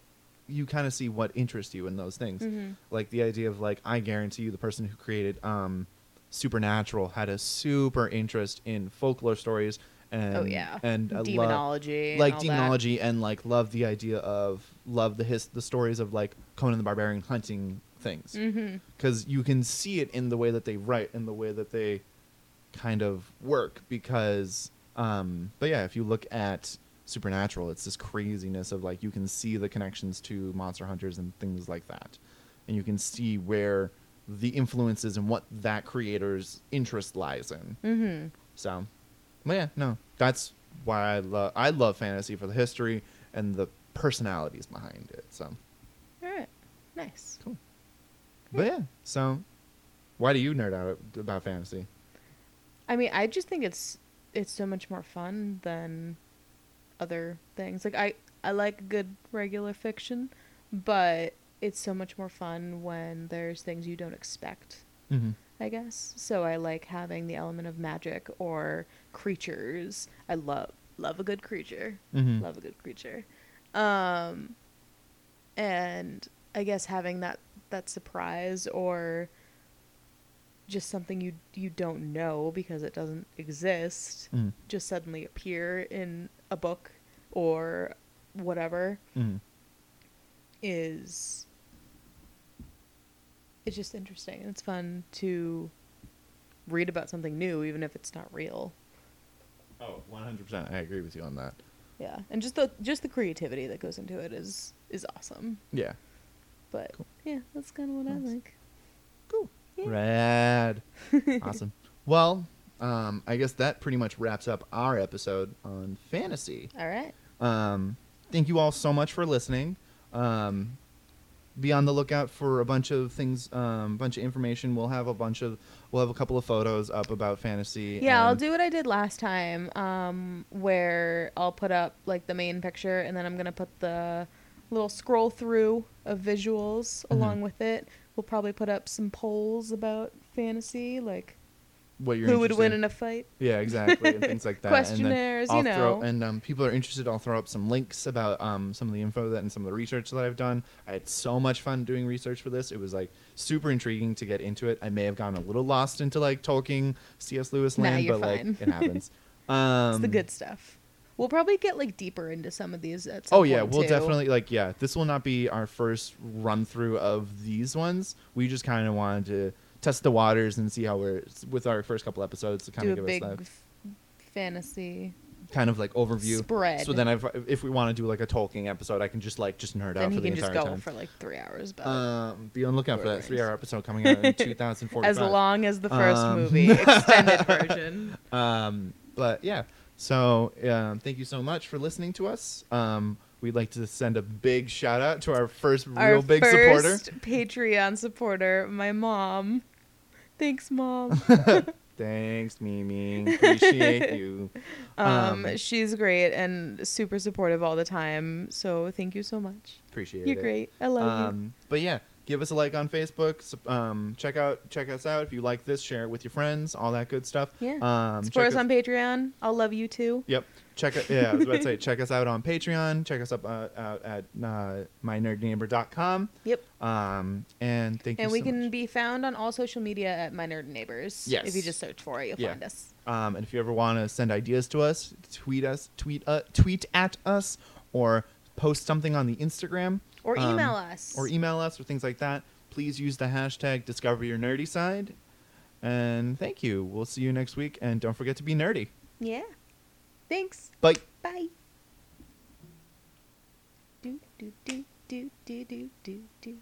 you kind of see what interests you in those things Mhm. like the idea of like i guarantee you the person who created um supernatural had a super interest in folklore stories and oh yeah, and uh, demonology, and like all that. demonology and like love the idea of love the his the stories of like Conan the Barbarian hunting things Mm-hmm. because you can see it in the way that they write and the way that they kind of work because um but yeah if you look at supernatural it's this craziness of like you can see the connections to monster hunters and things like that and you can see where the influences and what that creator's interest lies in Mm-hmm. so but yeah no that's why i love i love fantasy for the history and the personalities behind it so All right. Nice. Cool. but yeah so why do you nerd out about fantasy I mean, I just think it's it's so much more fun than other things. Like I I like good regular fiction, but it's so much more fun when there's things you don't expect. mm-hmm. I guess. So I like having the element of magic or creatures. I love love a good creature. Mm-hmm. Love a good creature. Um and I guess having that that surprise or just something you you don't know because it doesn't exist Mm-hmm. just suddenly appear in a book or whatever Mm-hmm. is it's just interesting. It's fun to read about something new, even if it's not real. Oh, 100%. I agree with you on that. Yeah, and just the just the creativity that goes into it is is awesome. Yeah. But Cool. yeah, that's kind of what Nice. I like. Rad. *laughs* awesome. Well, um, I guess that pretty much wraps up our episode on fantasy. All right. Um, thank you all so much for listening. Um, be on the lookout for a bunch of things, um, bunch of information. We'll have a bunch of, we'll have a couple of photos up about fantasy. Yeah, I'll do what I did last time, um, where I'll put up like the main picture, and then I'm gonna put the little scroll through of visuals Mhm. along with it. We'll probably put up some polls about fantasy, like what you're who would win in a fight. Yeah, exactly, and things like *laughs* that. Questionnaires, and you I'll Throw, know. and um, people are interested. I'll throw up some links about um, some of the info that and some of the research that I've done. I had so much fun doing research for this. It was like super intriguing to get into it. I may have gotten a little lost into like Tolkien, C.S. Lewis land, you're but like it happens. Um, *laughs* it's the good stuff. We'll probably get like deeper into some of these at some Oh yeah, we'll too. definitely like yeah. This will not be our first run through of these ones. We just kind of wanted to test the waters and see how we're with our first couple episodes to kind of a give big us that f- fantasy kind of like overview. spread. So then, if if we want to do like a Tolkien episode, I can just like just nerd then out he for the can just go time. for like three hours. But um, be on lookout for that three-hour episode coming out in *laughs* 2045. as long as the first Um, movie extended *laughs* version. Um, but yeah. So um, thank you so much for listening to us. Um, we'd like to send a big shout out to our first real Our big supporter. first Patreon supporter, my mom. Thanks, mom. *laughs* Thanks, Mimi. Appreciate *laughs* you. Um, Um, she's great and super supportive all the time. So thank you so much. Appreciate it. You're great. I love you. Um, but yeah, give us a like on Facebook. Um, check out check us out if you like this. Share it with your friends. All that good stuff. Yeah. Um, Support check us on Patreon. I'll love you too. Yep. Check it. Yeah, I was about to say *laughs* check us out on Patreon. Check us up uh, out at uh, mynerdneighbor.com. Yep. Um, and thank you And we so can much. be found on all social media at My Nerd Neighbors. Yes. If you just search for it, you'll Yeah. find us. Um, and if you ever want to send ideas to us, tweet us, tweet uh, tweet at us, or post something on the Instagram, Or um, email us. or email us, or things like that. Please use the hashtag Discover Your Nerdy Side. And thank you. We'll see you next week. And don't forget to be nerdy. Yeah. Thanks. Bye. Bye. Do do do do do do do do.